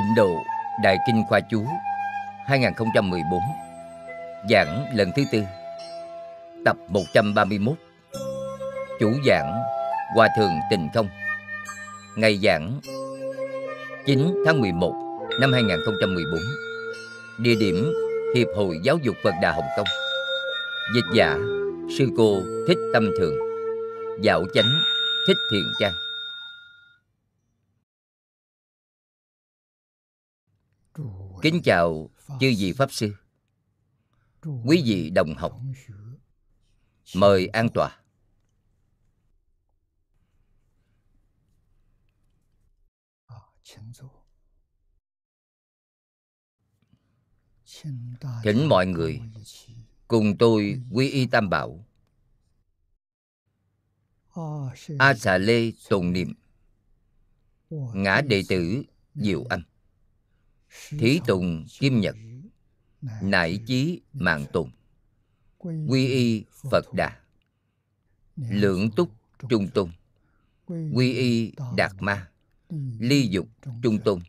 Tịnh độ Đại Kinh Khoa Chú 2014 Giảng lần thứ tư, Tập 131 Chủ giảng, Hòa Thượng Tình Không. Ngày giảng 9 tháng 11 năm 2014 Địa điểm Hiệp hội Giáo dục Phật Đà Hồng Kông. Dịch giả, Sư cô Thích Tâm Thường. Dạo chánh Thích Thiện Trang. Kính chào chư vị Pháp Sư. Quý vị đồng học, Mời an tòa. Thỉnh mọi người, cùng tôi quy y tam bảo. A xà lê tồn niệm. Ngã đệ tử Diệu Âm. Thí tùng, kim nhật Nại chí, mạng tùng. Quy y, Phật Đà. Lượng túc, trung tùng. Quy y, Đạt Ma. Ly dục, trung tùng.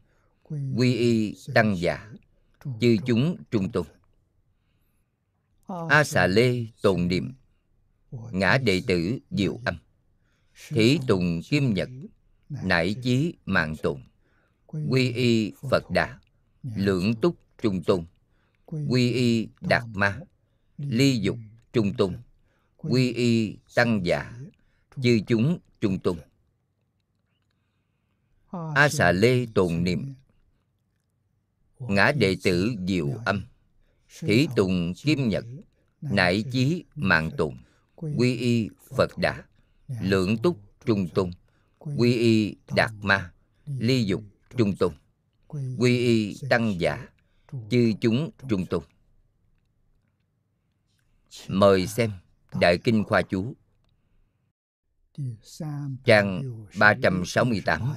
Quy y, Tăng giả Chư chúng, trung tùng. A xà lê, tồn niệm. Ngã đệ tử, diệu âm. Thí tùng, kim nhật Nại chí, mạng tùng. Quy y, Phật Đà. Lượng túc trung tôn. Quy y Đạt Ma. Ly dục trung tôn. Quy y Tăng giả Chư chúng trung tôn. A xà lê tồn niệm. Ngã đệ tử diệu âm. Thí tùng kim nhật. Nại chí mạng tùng Quy y Phật Đà. Lượng túc trung tôn. Quy y Đạt Ma. Ly dục trung tôn Quy y Tăng giả, Chư chúng trung tùng Mời xem Đại Kinh Khoa Chú, Trang 368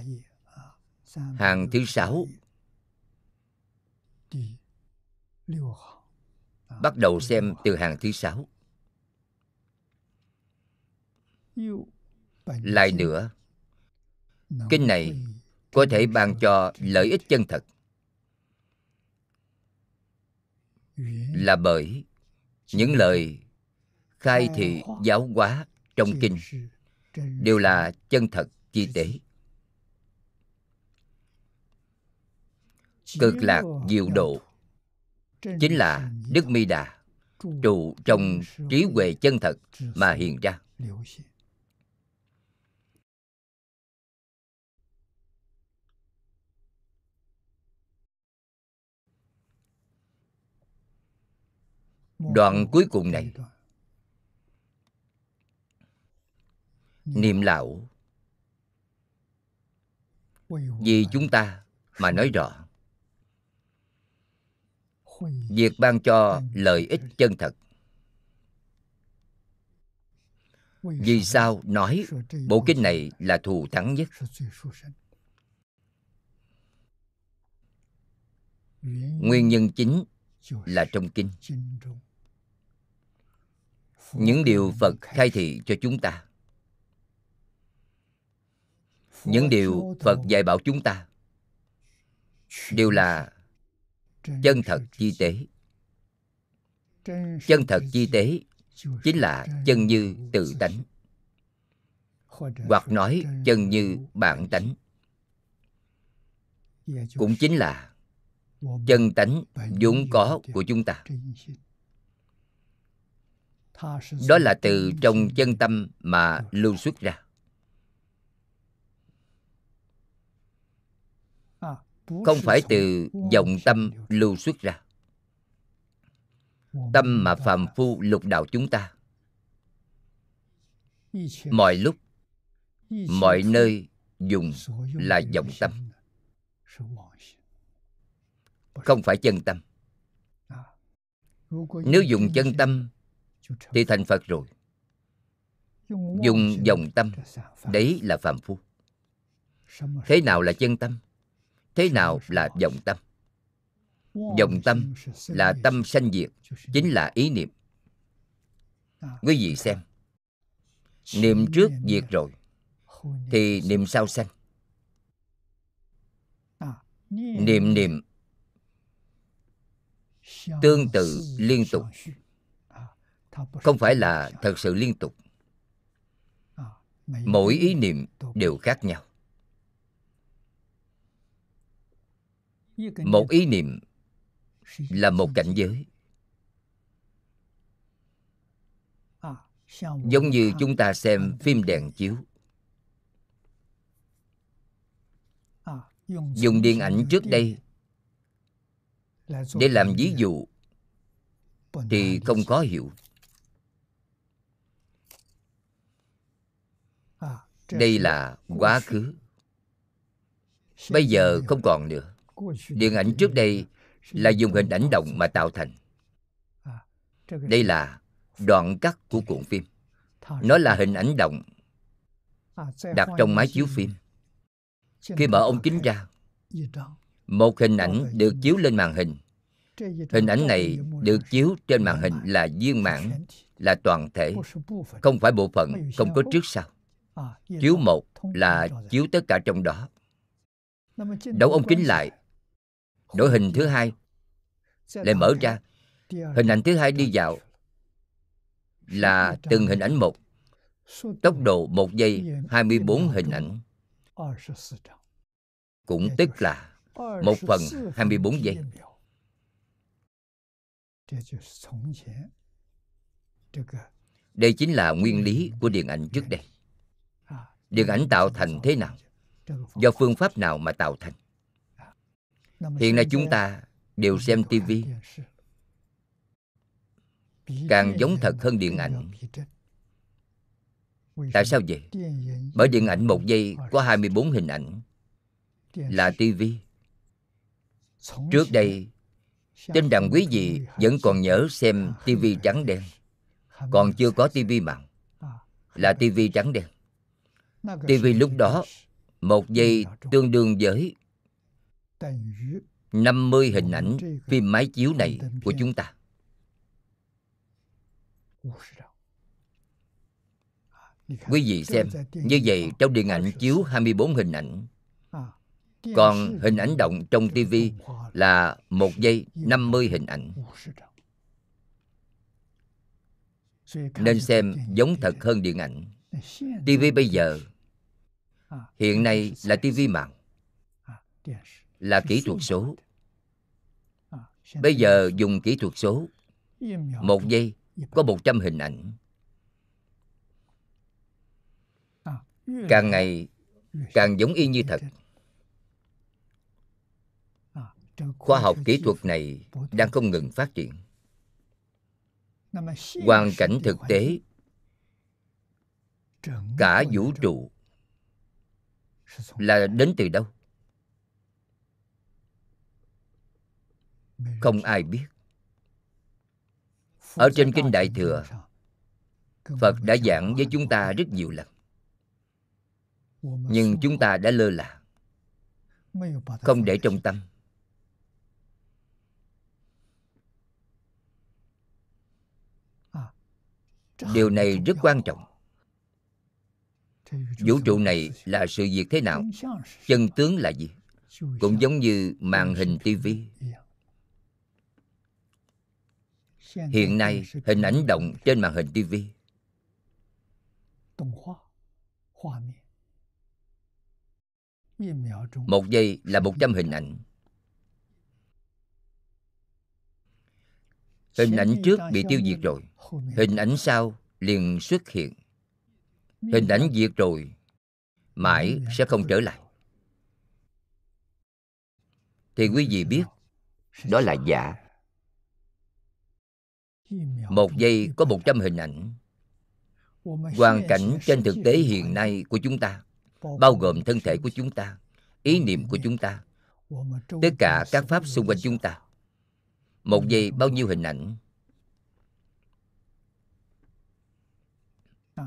Hàng thứ sáu. Bắt đầu xem từ hàng thứ sáu. Lại nữa, Kinh này có thể ban cho lợi ích chân thật. Là bởi những lời khai thị giáo hóa trong kinh đều là chân thật, chi tế. Cực lạc diệu độ chính là đức mi đà trụ trong trí huệ chân thật mà hiện ra. Đoạn cuối cùng này. Niệm lão. Vì chúng ta mà nói rõ. Việc ban cho lợi ích chân thật. Vì sao nói bộ kinh này là thù thắng nhất? Nguyên nhân chính là trong kinh những điều phật khai thị cho chúng ta. Những điều phật dạy bảo chúng ta đều là chân thật chi tế. Chân thật chi tế chính là chân như tự tánh, hoặc nói chân như bản tánh. Cũng chính là chân tánh vốn có của chúng ta đó là từ trong chân tâm mà lưu xuất ra. Không phải từ dòng tâm lưu xuất ra. Tâm mà phàm phu lục đạo chúng ta. Mọi lúc mọi nơi dùng là vọng tâm. Không phải chân tâm. Nếu dùng chân tâm thì thành phật rồi. Dùng dòng tâm. đấy là phàm phu. Thế nào là chân tâm? Thế nào là vọng tâm? Vọng tâm là tâm sanh diệt chính là ý niệm. Quý vị xem? niệm trước diệt rồi thì niệm sau sanh. Niệm niệm tương tự liên tục không phải là thật sự liên tục. Mỗi ý niệm đều khác nhau. Một ý niệm là một cảnh giới. Giống như chúng ta xem phim đèn chiếu. Dùng điện ảnh trước đây để làm ví dụ thì không có hiểu đây là quá khứ. Bây giờ không còn nữa. Điện ảnh trước đây là dùng hình ảnh động mà tạo thành. Đây là đoạn cắt của cuộn phim. Nó là hình ảnh động đặt trong máy chiếu phim. Khi mở ống kính ra, một hình ảnh được chiếu lên màn hình. Hình ảnh này được chiếu trên màn hình là viên mãn, là toàn thể, không phải bộ phận không có trước sau chiếu một là chiếu tất cả trong đó. Đấu ống kính lại. Đổi hình thứ hai. Lại mở ra. Hình ảnh thứ hai đi vào là từng hình ảnh một. Tốc độ một giây 24 hình ảnh. Cũng tức là một phần 24 giây. Đây chính là nguyên lý của điện ảnh trước đây điện ảnh tạo thành thế nào? Do phương pháp nào mà tạo thành? Hiện nay chúng ta đều xem tivi càng giống thật hơn điện ảnh. Tại sao vậy? Bởi điện ảnh một giây có 24 hình ảnh là tivi trước đây tin rằng quý vị vẫn còn nhớ xem tivi trắng đen. Còn chưa có tivi mạng là tivi trắng đen tivi lúc đó một giây tương đương với 50 hình ảnh phim máy chiếu này của chúng ta. Quý vị xem, như vậy trong điện ảnh chiếu 24 hình ảnh Còn hình ảnh động trong TV là một giây 50 hình ảnh. Nên xem giống thật hơn điện ảnh. TV bây giờ Hiện nay là TV mạng, Là kỹ thuật số. Bây giờ dùng kỹ thuật số, Một giây có 100 hình ảnh. Càng ngày, càng giống y như thật. Khoa học kỹ thuật này đang không ngừng phát triển. Hoàn cảnh thực tế, cả vũ trụ là đến từ đâu? Không ai biết. Ở trên kinh đại thừa phật đã giảng với chúng ta rất nhiều lần. Nhưng chúng ta đã lơ là. Không để trong tâm. Điều này rất quan trọng vũ trụ này là sự việc thế nào? Chân tướng là gì? Cũng giống như màn hình tivi hiện nay, hình ảnh động trên màn hình tivi một giây là một trăm hình ảnh. Hình ảnh trước bị tiêu diệt rồi. Hình ảnh sau liền xuất hiện hình ảnh diệt rồi mãi sẽ không trở lại. Thì quý vị biết đó là giả. một giây có một trăm hình ảnh. Hoàn cảnh trên thực tế hiện nay của chúng ta bao gồm thân thể của chúng ta ý niệm của chúng ta tất cả các pháp xung quanh chúng ta. Một giây bao nhiêu hình ảnh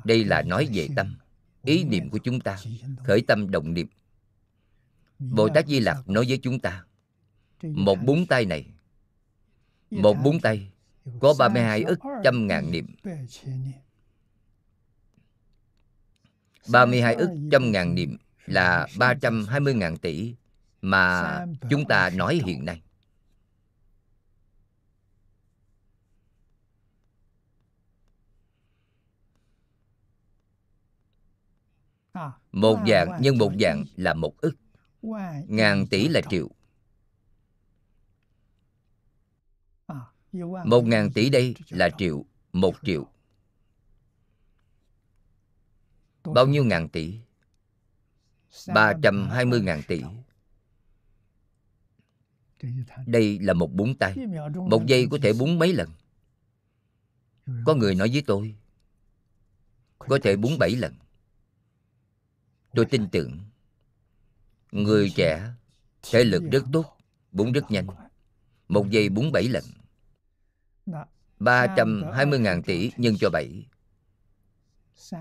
đây là nói về tâm. ý niệm của chúng ta khởi tâm động niệm. Bồ tát di lặc nói với chúng ta một búng tay này một búng tay có 32 ức trăm ngàn niệm 32 ức trăm ngàn niệm là 320 ngàn tỷ mà chúng ta nói hiện nay một dạng nhân một dạng là một ức. Ngàn tỷ là triệu. Một ngàn tỷ đây là triệu một triệu. Bao nhiêu ngàn tỷ? 320 ngàn tỷ. Đây là một búng tay. Một giây có thể búng mấy lần. Có người nói với tôi Có thể búng bảy lần Tôi tin tưởng Người trẻ Thể lực rất tốt bún rất nhanh. Một giây bún bảy lần. 320.000 tỷ nhân cho 7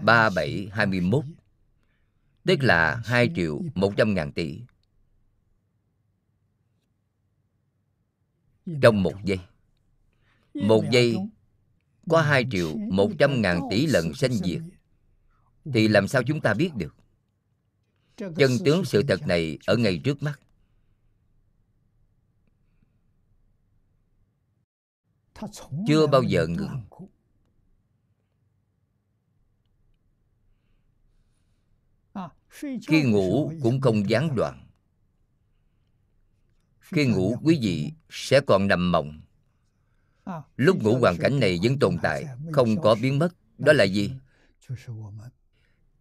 3721 Tức là 2 triệu 100 ngàn tỷ. Trong một giây. Một giây có 2 triệu 100 ngàn tỷ lần sanh diệt. Thì làm sao chúng ta biết được? Chân tướng sự thật này ở ngay trước mắt. Chưa bao giờ ngừng. Khi ngủ cũng không gián đoạn. Khi ngủ quý vị sẽ còn nằm mộng. Lúc ngủ hoàn cảnh này vẫn tồn tại Không có biến mất. Đó là gì?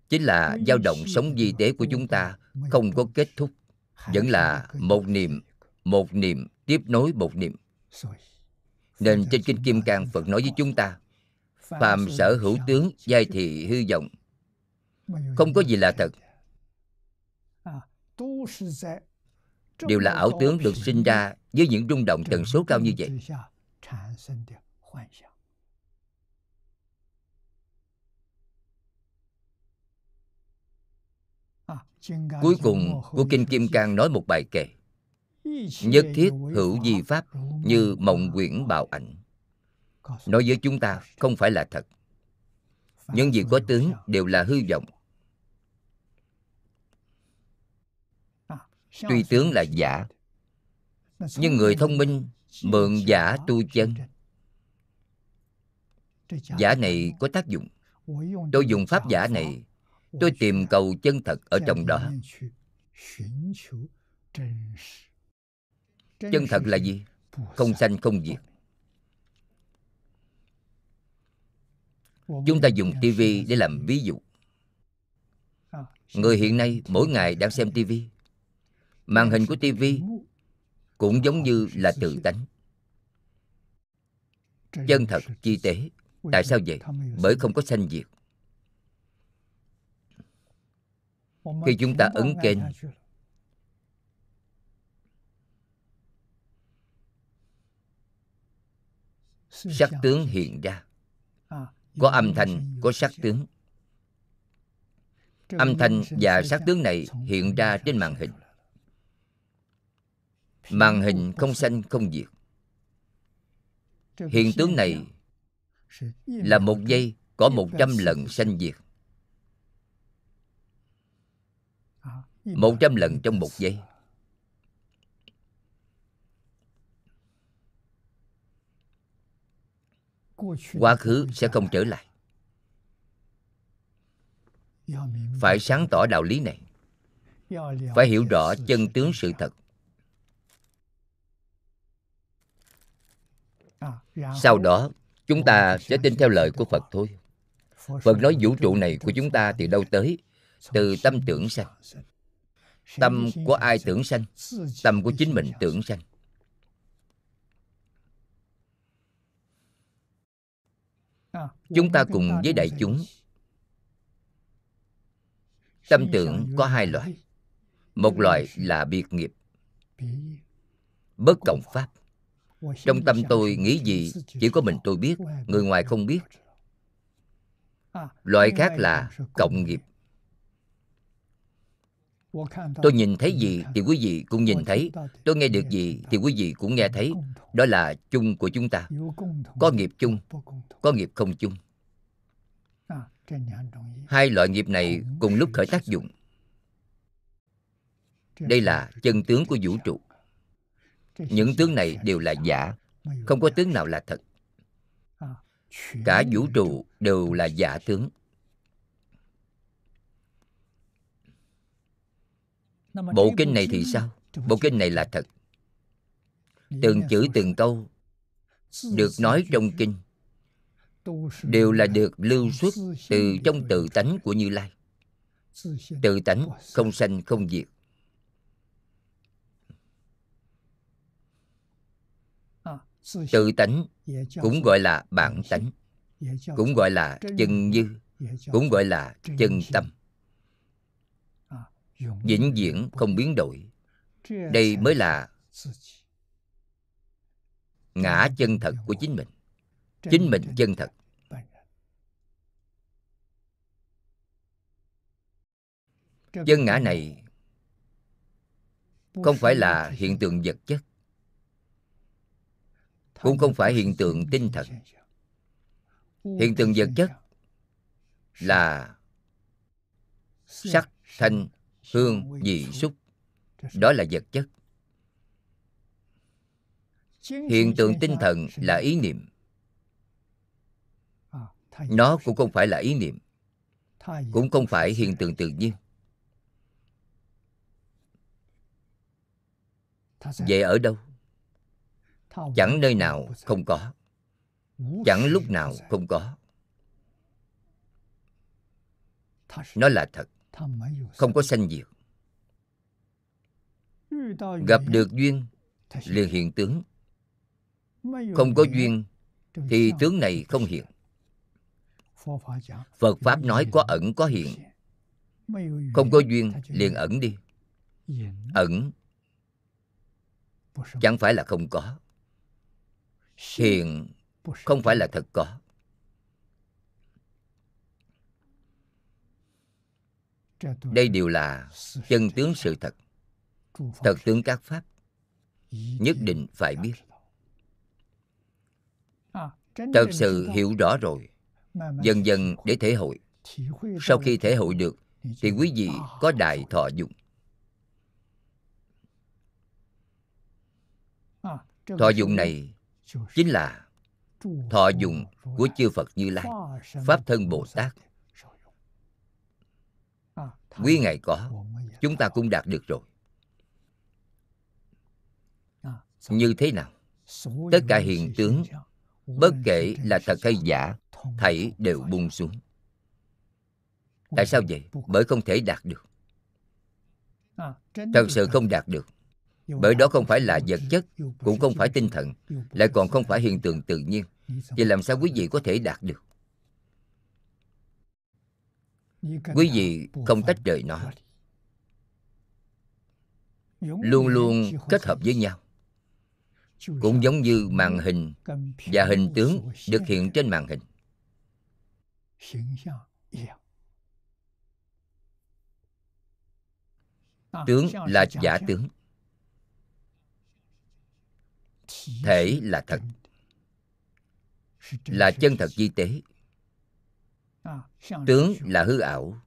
Chính là dao động sống di tế của chúng ta Không có kết thúc Vẫn là một niệm Một niệm tiếp nối một niệm. Nên trên Kinh Kim Cang Phật nói với chúng ta Phàm sở hữu tướng giai thị hư vọng. Không có gì là thật. đều là ảo tướng được sinh ra với những rung động tần số cao như vậy cuối cùng của kinh kim cang nói một bài kệ. Nhất thiết hữu di pháp như mộng quyển bào ảnh. Nói với chúng ta không phải là thật. Những gì có tướng đều là hư vọng. Tuy tướng là giả nhưng người thông minh mượn giả tu chân. Giả này có tác dụng. Tôi dùng pháp giả này tôi tìm cầu chân thật ở trong đó. Chân thật là gì? Không sanh, không diệt. Chúng ta dùng tivi để làm ví dụ. Người hiện nay mỗi ngày đang xem tivi màn hình của tivi cũng giống như là tự tánh. Chân thật chi tế. Tại sao vậy? Bởi không có sanh diệt. Khi chúng ta ấn kênh. Sắc tướng hiện ra. Có âm thanh, có sắc tướng. Âm thanh và sắc tướng này hiện ra trên màn hình. Màn hình không sanh không diệt. Hiện tướng này là một giây có một trăm lần sanh diệt. Một trăm lần trong một giây. Quá khứ sẽ không trở lại. Phải sáng tỏ đạo lý này. Phải hiểu rõ chân tướng sự thật. Sau đó, chúng ta sẽ tin theo lời của phật thôi. Phật nói vũ trụ này của chúng ta từ đâu tới? Từ tâm tưởng sanh tâm của ai tưởng sanh tâm của chính mình tưởng sanh. Chúng ta cùng với đại chúng. Tâm tưởng có hai loại. Một loại là biệt nghiệp, bất cộng pháp. Trong tâm tôi nghĩ gì chỉ có mình tôi biết, người ngoài không biết. Loại khác là cộng nghiệp tôi nhìn thấy gì thì quý vị cũng nhìn thấy. Tôi nghe được gì thì quý vị cũng nghe thấy. Đó là chung của chúng ta. Có nghiệp chung, có nghiệp không chung. Hai loại nghiệp này cùng lúc khởi tác dụng. Đây là chân tướng của vũ trụ. Những tướng này đều là giả. Không có tướng nào là thật. Cả vũ trụ đều là giả tướng. Bộ kinh này thì sao? Bộ kinh này là thật. Từng chữ từng câu được nói trong kinh đều là được lưu xuất từ trong tự tánh của như lai. Tự tánh không sanh không diệt. Tự tánh cũng gọi là bản tánh cũng gọi là chân như cũng gọi là chân tâm vĩnh viễn không biến đổi. Đây mới là ngã chân thật của chính mình. Chính mình chân thật. Chân ngã này không phải là hiện tượng vật chất, cũng không phải hiện tượng tinh thần. Hiện tượng vật chất là sắc, thanh hương vị xúc. Đó là vật chất. Hiện tượng tinh thần là ý niệm. Nó cũng không phải là ý niệm. Cũng không phải hiện tượng tự nhiên. Vậy ở đâu? Chẳng nơi nào không có. Chẳng lúc nào không có. Nó là thật không có sanh diệt gặp được duyên liền hiện tướng. không có duyên thì tướng này không hiện. phật pháp nói có ẩn có hiện. không có duyên liền ẩn đi. ẩn chẳng phải là không có. Hiện không phải là thật có đây đều là chân tướng sự thật. Thật tướng các pháp nhất định phải biết. Thật sự hiểu rõ rồi. Dần dần để thể hội. Sau khi thể hội được, thì quý vị có đại thọ dụng. Thọ dụng này chính là thọ dụng của chư phật như lai, pháp thân bồ tát quý ngài có, chúng ta cũng đạt được rồi. Như thế nào? Tất cả hiện tướng, bất kể là thật hay giả, thảy đều buông xuống. Tại sao vậy? Bởi không thể đạt được. Thật sự không đạt được. Bởi đó không phải là vật chất, cũng không phải tinh thần, lại còn không phải hiện tượng tự nhiên. Vậy làm sao quý vị có thể đạt được? Quý vị không tách rời nó. Luôn luôn kết hợp với nhau. Cũng giống như màn hình và hình tướng được hiện trên màn hình. Tướng là giả tướng. Thể là thật. là chân thật di tế tướng là hư ảo.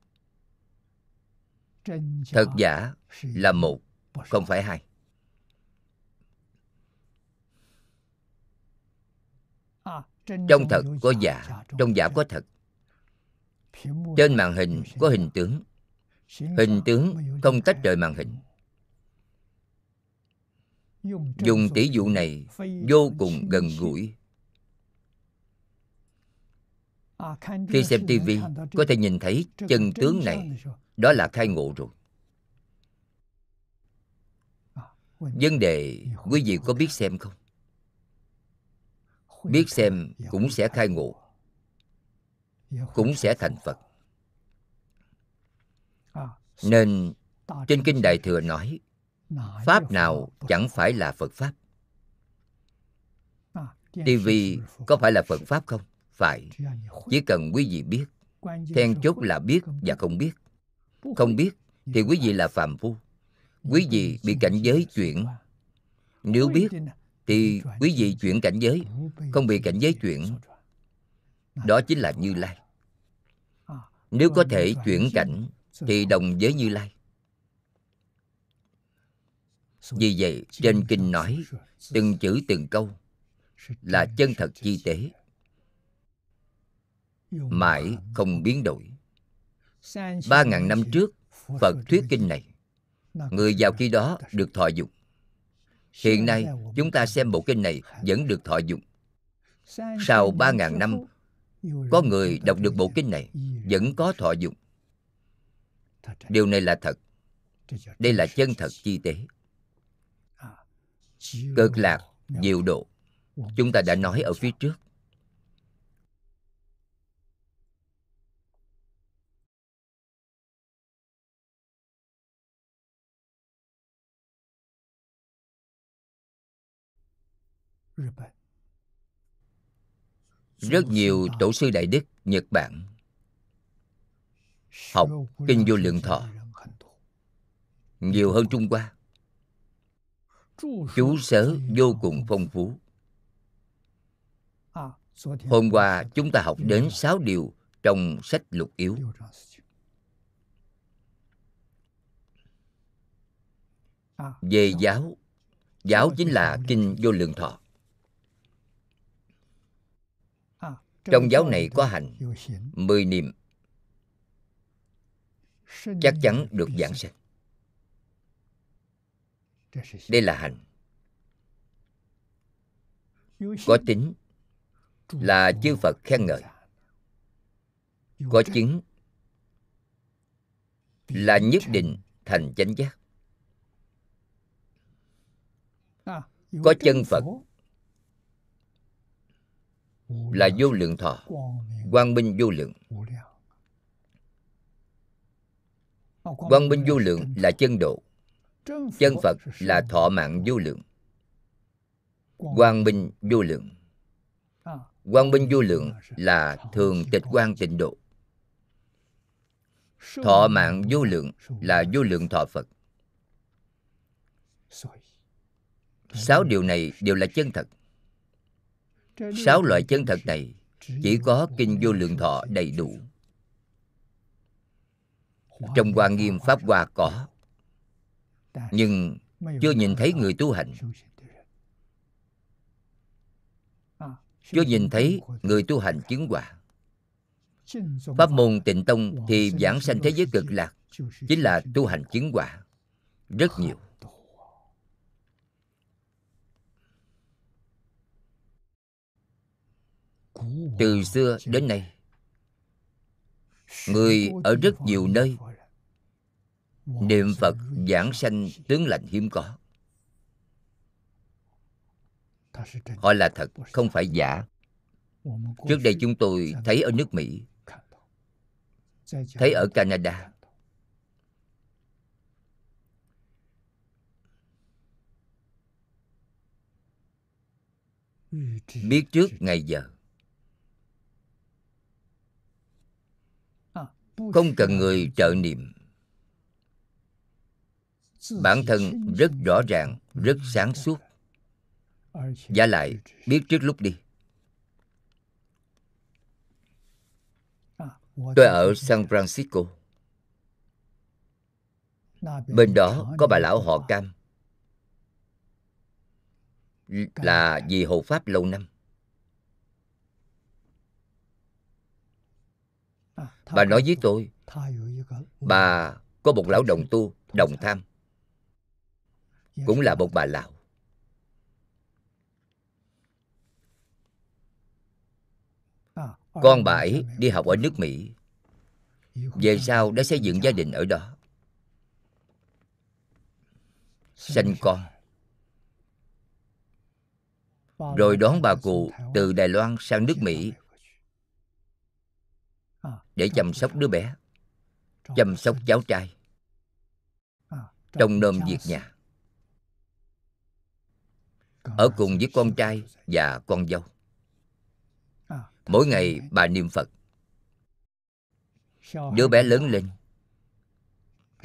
thật giả là một không phải hai. trong thật có giả trong giả có thật. trên màn hình có hình tướng. hình tướng không tách rời màn hình. dùng tỷ dụ này vô cùng gần gũi khi xem tivi có thể nhìn thấy chân tướng này. đó là khai ngộ rồi. Vấn đề quý vị có biết xem không? Biết xem cũng sẽ khai ngộ. cũng sẽ thành phật. Nên trên kinh đại thừa nói pháp nào chẳng phải là phật pháp. Tv có phải là phật pháp không phải. Chỉ cần quý vị biết then chốt là biết và không biết. Không biết thì quý vị là phàm phu. Quý vị bị cảnh giới chuyển. Nếu biết thì quý vị chuyển cảnh giới, không bị cảnh giới chuyển. Đó chính là như lai. Nếu có thể chuyển cảnh thì đồng với như lai. Vì vậy, trên kinh nói, từng chữ từng câu là chân thật chi tế mãi không biến đổi. Ba ngàn năm trước phật thuyết kinh này người vào khi đó được thọ dụng. Hiện nay chúng ta xem bộ kinh này vẫn được thọ dụng. Sau ba ngàn năm có người đọc được bộ kinh này vẫn có thọ dụng. Điều này là thật. Đây là chân thật chi tế. Cực lạc diệu độ. Chúng ta đã nói ở phía trước rất nhiều tổ sư đại đức nhật bản học kinh vô lượng thọ. nhiều hơn trung hoa. Chú sớ vô cùng phong phú. Hôm qua chúng ta học đến sáu điều trong sách lục yếu. Về giáo giáo chính là kinh vô lượng thọ trong giáo này có hành mười niệm. Chắc chắn được giảng sanh. Đây là hành. Có tính là chư phật khen ngợi. Có chứng là nhất định thành chánh giác. Có chân phật là vô lượng thọ. Quang minh vô lượng. Quang minh vô lượng là chân độ. Chân phật là thọ mạng vô lượng. Quang minh vô lượng. Quang minh vô lượng là thường tịch quan tịnh độ. Thọ mạng vô lượng là vô lượng thọ phật. Sáu điều này đều là chân thật sáu loại chân thật này chỉ có kinh vô lượng thọ đầy đủ. Trong hoa nghiêm pháp hoa có, nhưng chưa nhìn thấy người tu hành. Chưa nhìn thấy người tu hành chứng quả pháp môn tịnh tông thì giảng sanh thế giới cực lạc, chính là tu hành chứng quả rất nhiều. Từ xưa đến nay, người ở rất nhiều nơi niệm phật giảng sanh tướng lành hiếm có. Họ là thật, không phải giả. Trước đây chúng tôi thấy ở nước mỹ, thấy ở canada. Biết trước ngày giờ không cần người trợ niệm. Bản thân rất rõ ràng rất sáng suốt. và lại biết trước lúc đi. Tôi ở san francisco. Bên đó có bà lão họ cam. Là vì hộ pháp lâu năm bà nói với tôi, bà có một lão đồng tu, đồng tham. Cũng là một bà lão. Con bà ấy đi học ở nước mỹ. Về sau đã xây dựng gia đình ở đó. Sanh con. Rồi đón bà cụ từ đài loan sang nước mỹ để chăm sóc đứa bé. chăm sóc cháu trai. Trông nom việc nhà. Ở cùng với con trai và con dâu. Mỗi ngày bà niệm phật. Đứa bé lớn lên.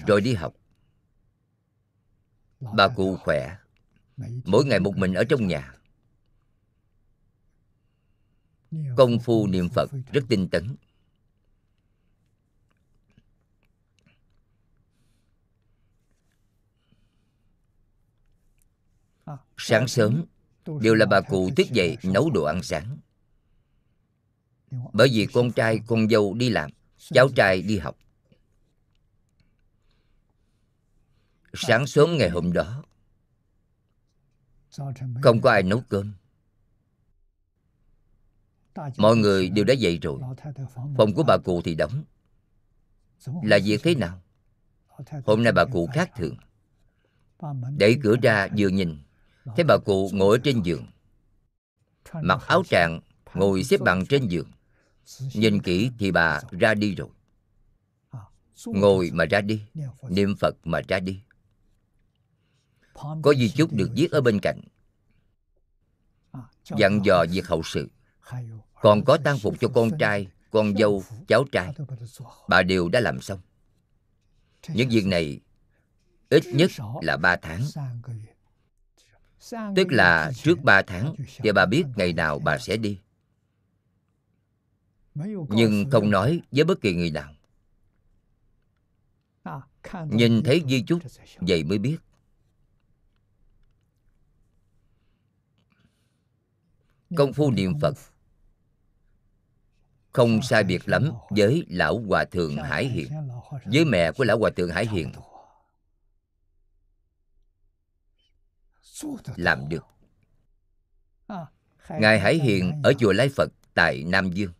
Rồi đi học. bà cụ khỏe. Mỗi ngày một mình ở trong nhà. công phu niệm phật rất tinh tấn sáng sớm, đều là bà cụ thức dậy nấu đồ ăn sáng. Bởi vì con trai, con dâu đi làm, cháu trai đi học. Sáng sớm ngày hôm đó, không có ai nấu cơm. Mọi người đều đã dậy rồi. Phòng của bà cụ thì đóng. Là việc thế nào? Hôm nay bà cụ khác thường. Đẩy cửa ra vừa nhìn thấy bà cụ ngồi trên giường. Mặc áo trạng ngồi xếp bằng trên giường. Nhìn kỹ thì bà ra đi rồi. Ngồi mà ra đi, niệm phật mà ra đi. Có di chúc được viết ở bên cạnh. Dặn dò việc hậu sự. Còn có tang phục cho con trai, con dâu, cháu trai. Bà đều đã làm xong. Những việc này ít nhất là ba tháng tức là trước ba tháng thì bà biết ngày nào bà sẽ đi. Nhưng không nói với bất kỳ người nào. Nhìn thấy di chúc vậy mới biết. Công phu niệm phật không sai biệt lắm với lão hòa thượng hải hiền với mẹ của lão hòa thượng hải hiền làm được. Ngài hải hiền ở chùa lai phật tại nam dương.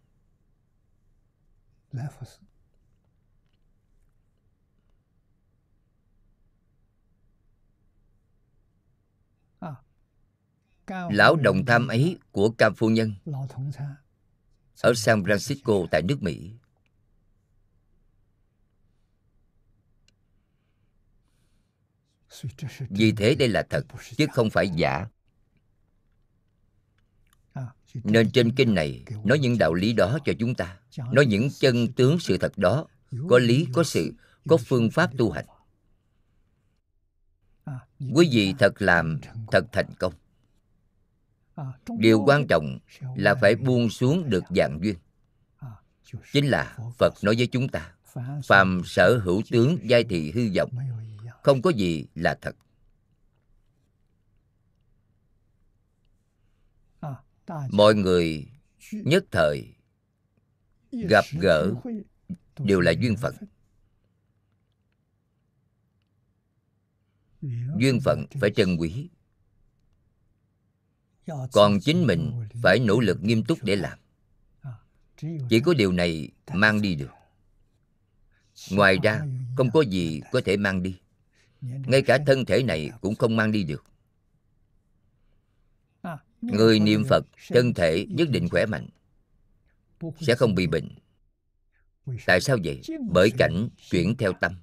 Lão đồng tham ấy của cam phu nhân ở san francisco tại nước mỹ vì thế đây là thật, chứ không phải giả. Nên trên kinh này nói những đạo lý đó cho chúng ta, nói những chân tướng sự thật đó, có lý, có sự, có phương pháp tu hành. Quý vị thật làm thật thành công. Điều quan trọng là phải buông xuống được dạng duyên. Chính là phật nói với chúng ta, phàm sở hữu tướng, giai thị hư vọng không có gì là thật. Mọi người nhất thời gặp gỡ đều là duyên phận. Duyên phận phải trân quý. Còn chính mình phải nỗ lực nghiêm túc để làm. Chỉ có điều này mang đi được. ngoài ra không có gì có thể mang đi ngay cả thân thể này cũng không mang đi được. Người niệm phật, thân thể nhất định khỏe mạnh, sẽ không bị bệnh. Tại sao vậy? Bởi cảnh chuyển theo tâm.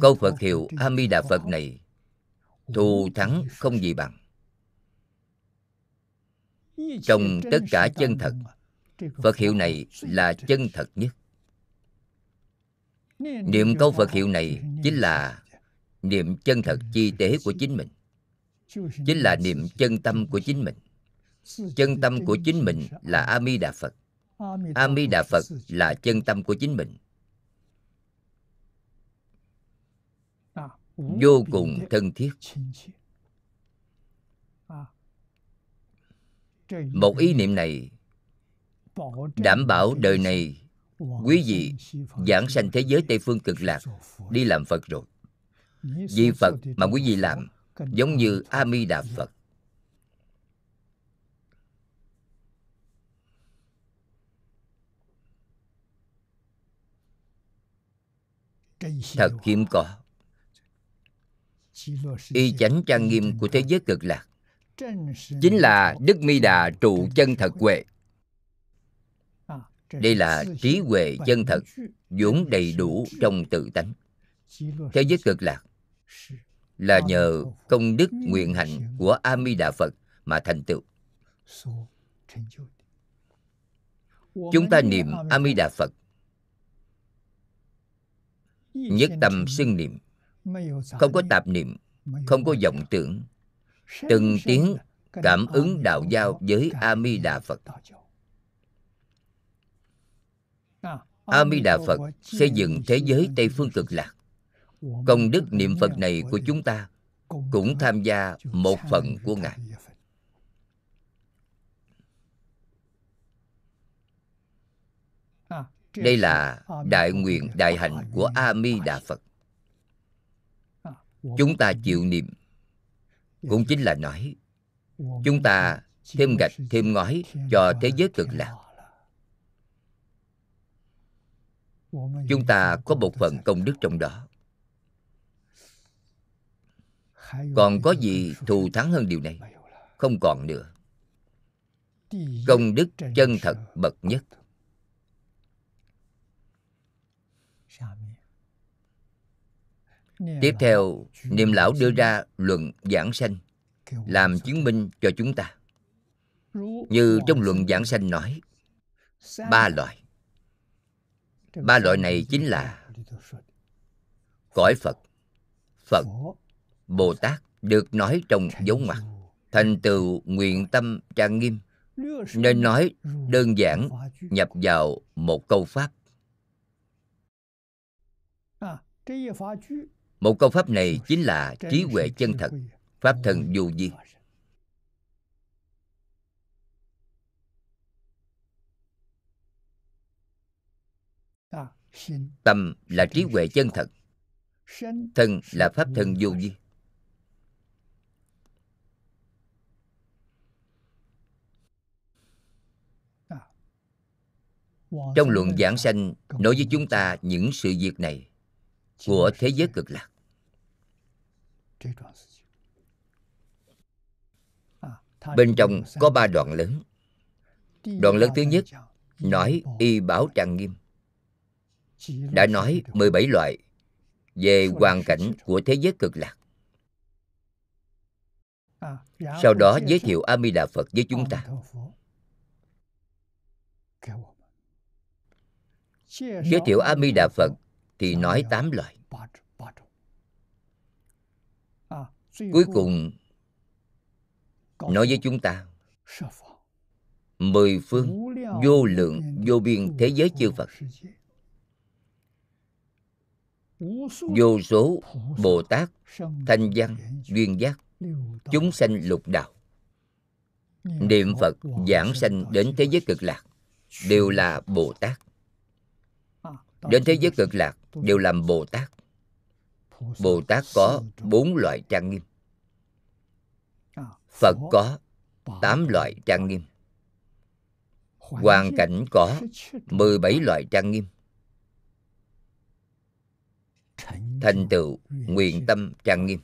Câu phật hiệu a di đà phật này, thù thắng không gì bằng. Trong tất cả chân thật, phật hiệu này là chân thật nhất niệm câu phật hiệu này chính là niệm chân thật chi tế của chính mình. Chính là niệm chân tâm của chính mình. Chân tâm của chính mình là a di đà phật. A di đà phật là chân tâm của chính mình. Vô cùng thân thiết. Một ý niệm này đảm bảo đời này quý vị giảng sanh thế giới tây phương cực lạc, đi làm phật rồi. Vì phật mà quý vị làm giống như A-mi đà phật. Thật hiếm có. Y chánh trang nghiêm của thế giới cực lạc chính là đức mi đà trụ chân thật huệ đây là trí huệ chân thật, vốn đầy đủ trong tự tánh. Thế giới cực lạc là nhờ công đức nguyện hạnh của a di đà phật mà thành tựu. Chúng ta niệm a di đà phật. Nhất tâm xưng niệm. Không có tạp niệm, không có vọng tưởng. Từng tiếng cảm ứng đạo giao với a di đà phật. A mi đà phật xây dựng thế giới tây phương cực lạc. Công đức niệm phật này của chúng ta cũng tham gia một phần của ngài. Đây là đại nguyện đại hạnh của a mi đà phật. Chúng ta chịu niệm. Cũng chính là nói, chúng ta thêm gạch, thêm ngói cho thế giới cực lạc. Chúng ta có một phần công đức trong đó. Còn có gì thù thắng hơn điều này? Không còn nữa. Công đức chân thật bậc nhất. Tiếp theo, niệm lão đưa ra luận giảng sanh, làm chứng minh cho chúng ta. Như trong luận giảng sanh nói, ba loại ba loại này chính là cõi phật phật bồ tát được nói trong dấu ngoặc, thành tựu nguyện tâm trang nghiêm, nên nói đơn giản nhập vào một câu pháp. Một câu pháp này chính là trí huệ chân thật, pháp thần vô vi. Tâm là trí huệ chân thật. Thân là pháp thân vô vi. Trong luận giảng sanh, nói với chúng ta những sự việc này của thế giới cực lạc. Bên trong có ba đoạn lớn. Đoạn lớn thứ nhất, nói y bảo trang nghiêm đã nói 17 loại về hoàn cảnh của thế giới cực lạc. Sau đó giới thiệu a di đà phật với chúng ta. giới thiệu a di đà phật thì nói tám loại. Cuối cùng nói với chúng ta mười phương vô lượng vô biên thế giới chư phật vô số bồ tát thanh văn, duyên giác, chúng sanh lục đạo. Niệm phật giảng sanh đến thế giới cực lạc đều là bồ tát đến thế giới cực lạc đều làm bồ tát bồ tát có bốn loại trang nghiêm. Phật có tám loại trang nghiêm. Hoàn cảnh có 17 loại trang nghiêm thành tựu nguyện tâm trang nghiêm.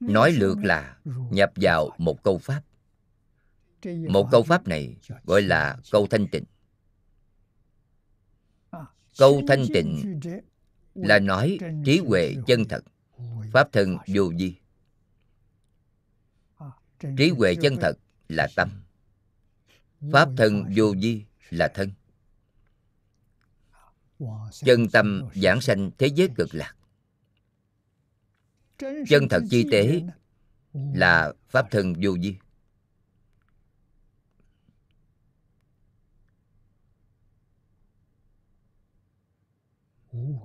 Nói lược là nhập vào một câu pháp. Một câu pháp này gọi là câu thanh tịnh. Câu thanh tịnh là nói trí huệ chân thật pháp thân vô vi. Trí huệ chân thật là tâm pháp thân vô vi là thân chân tâm giảng sanh thế giới cực lạc. Chân thật chi tế là pháp thân vô vi.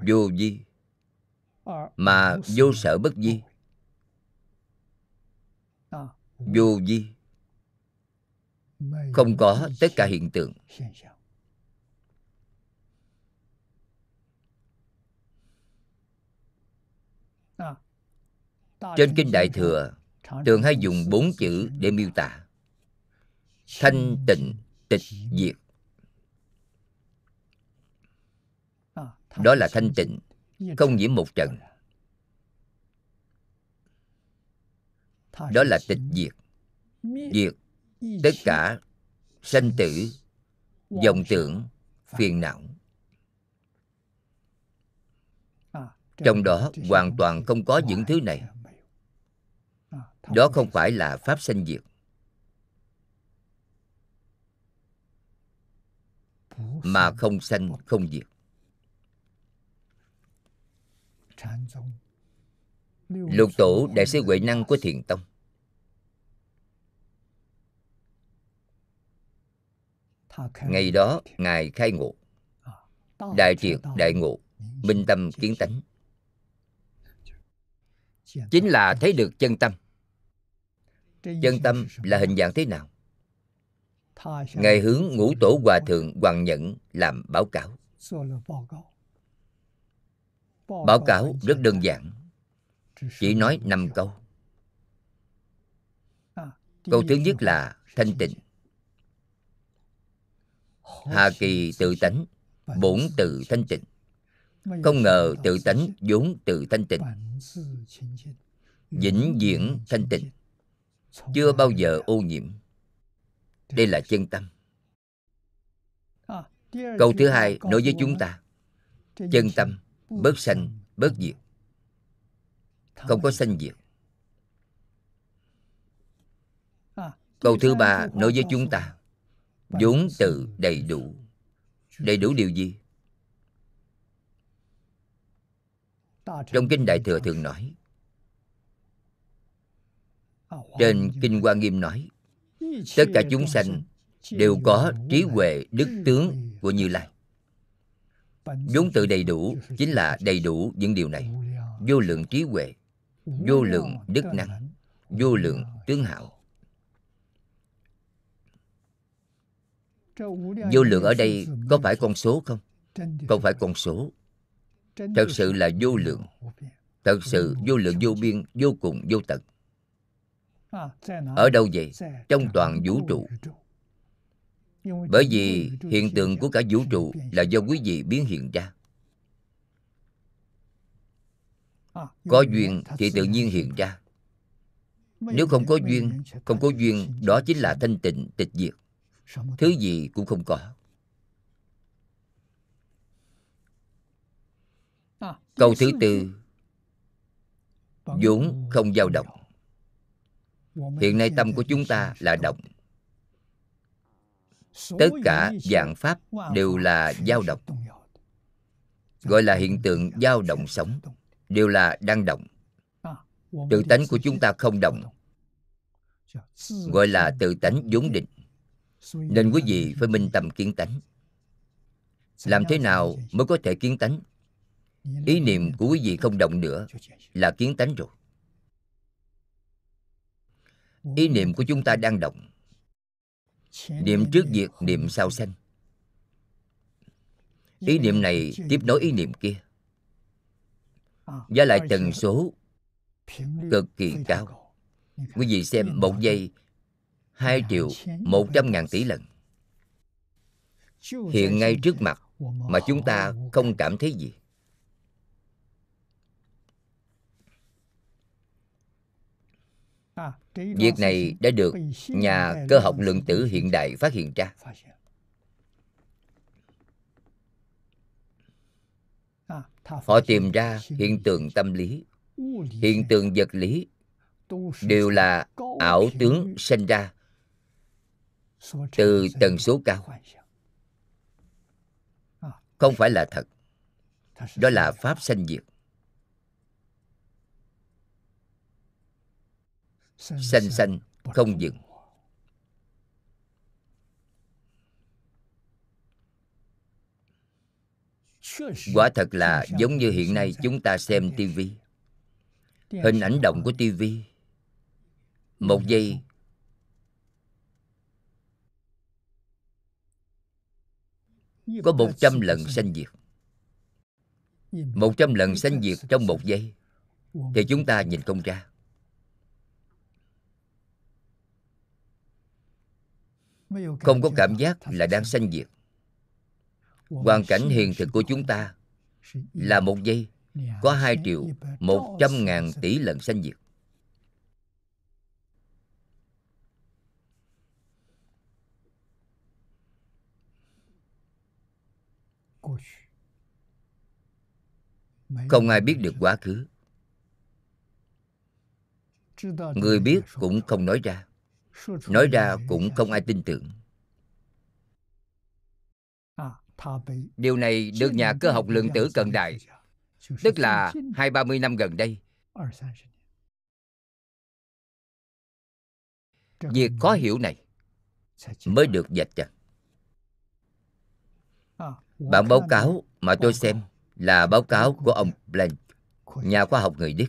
Vô vi, mà vô sở bất di vô vi, không có tất cả hiện tượng. Trên kinh đại thừa, thường hay dùng bốn chữ để miêu tả. Thanh, tịnh, tịch, diệt. Đó là thanh tịnh, không nhiễm một trận đó là tịch diệt. Diệt tất cả sanh tử, vọng tưởng, phiền não. Trong đó hoàn toàn không có những thứ này đó không phải là pháp sanh diệt. Mà không sanh, không diệt. Lục tổ, đại sư huệ năng của thiền tông. Ngày đó, ngài khai ngộ. Đại triệt, đại ngộ, minh tâm kiến tánh. Chính là thấy được chân tâm chân tâm là hình dạng thế nào? Ngài hướng ngũ tổ hòa thượng hoàng nhẫn làm báo cáo. Báo cáo rất đơn giản. Chỉ nói năm câu. Câu thứ nhất là thanh tịnh. Hà kỳ tự tánh, bổn tự thanh tịnh. Không ngờ tự tánh vốn tự thanh tịnh. Vĩnh viễn thanh tịnh chưa bao giờ ô nhiễm. Đây là chân tâm. Câu thứ hai nói với chúng ta chân tâm bớt sanh bớt diệt. Không có sanh diệt. Câu thứ ba nói với chúng ta vốn tự đầy đủ. đầy đủ điều gì? Trong kinh đại thừa thường nói trên kinh hoa nghiêm nói, tất cả chúng sanh đều có trí huệ đức tướng của như lai. Vốn tự đầy đủ chính là đầy đủ những điều này. Vô lượng trí huệ, vô lượng đức năng, vô lượng tướng hảo vô lượng ở đây có phải con số không? Không phải con số. Thật sự là vô lượng. Thật sự vô lượng vô biên, vô cùng, vô tận ở đâu vậy? Trong toàn vũ trụ. Bởi vì hiện tượng của cả vũ trụ là do quý vị biến hiện ra. Có duyên thì tự nhiên hiện ra. Nếu không có duyên, không có duyên, đó chính là thanh tịnh, tịch diệt. Thứ gì cũng không có. Câu thứ tư. Vốn không dao động hiện nay tâm của chúng ta là động tất cả dạng pháp đều là dao động. Gọi là hiện tượng dao động sống, đều là đang động. Tự tánh của chúng ta không động. Gọi là tự tánh vốn định. Nên quý vị phải minh tâm kiến tánh. Làm thế nào mới có thể kiến tánh? Ý niệm của quý vị không động nữa là kiến tánh rồi ý niệm của chúng ta đang động. Niệm trước diệt niệm sau sanh. Ý niệm này tiếp nối ý niệm kia. Giá lại tần số cực kỳ cao. Quý vị xem một giây, hai triệu 100 ngàn tỷ lần. Hiện ngay trước mặt mà chúng ta không cảm thấy gì. Việc này đã được nhà cơ học lượng tử hiện đại phát hiện ra. Họ tìm ra hiện tượng tâm lý. Hiện tượng vật lý đều là ảo tướng sinh ra từ tần số cao. Không phải là thật. Đó là pháp sanh diệt. Sanh sanh không dừng. Quả thật là giống như hiện nay chúng ta xem tivi. hình ảnh động của tivi. Một giây. có một trăm lần sanh. diệt. Một trăm lần sanh diệt trong một giây. Thì chúng ta nhìn không ra không có cảm giác là đang sanh diệt. Hoàn cảnh hiện thực của chúng ta là một giây có hai triệu một trăm ngàn tỷ lần sanh diệt. Không ai biết được quá khứ. Người biết cũng không nói ra nói ra cũng không ai tin tưởng. Điều này được nhà cơ học lượng tử cận đại tức là hai ba mươi năm gần đây. Việc khó hiểu này mới được dạch trần bản báo cáo mà tôi xem là báo cáo của ông Planck, nhà khoa học người Đức.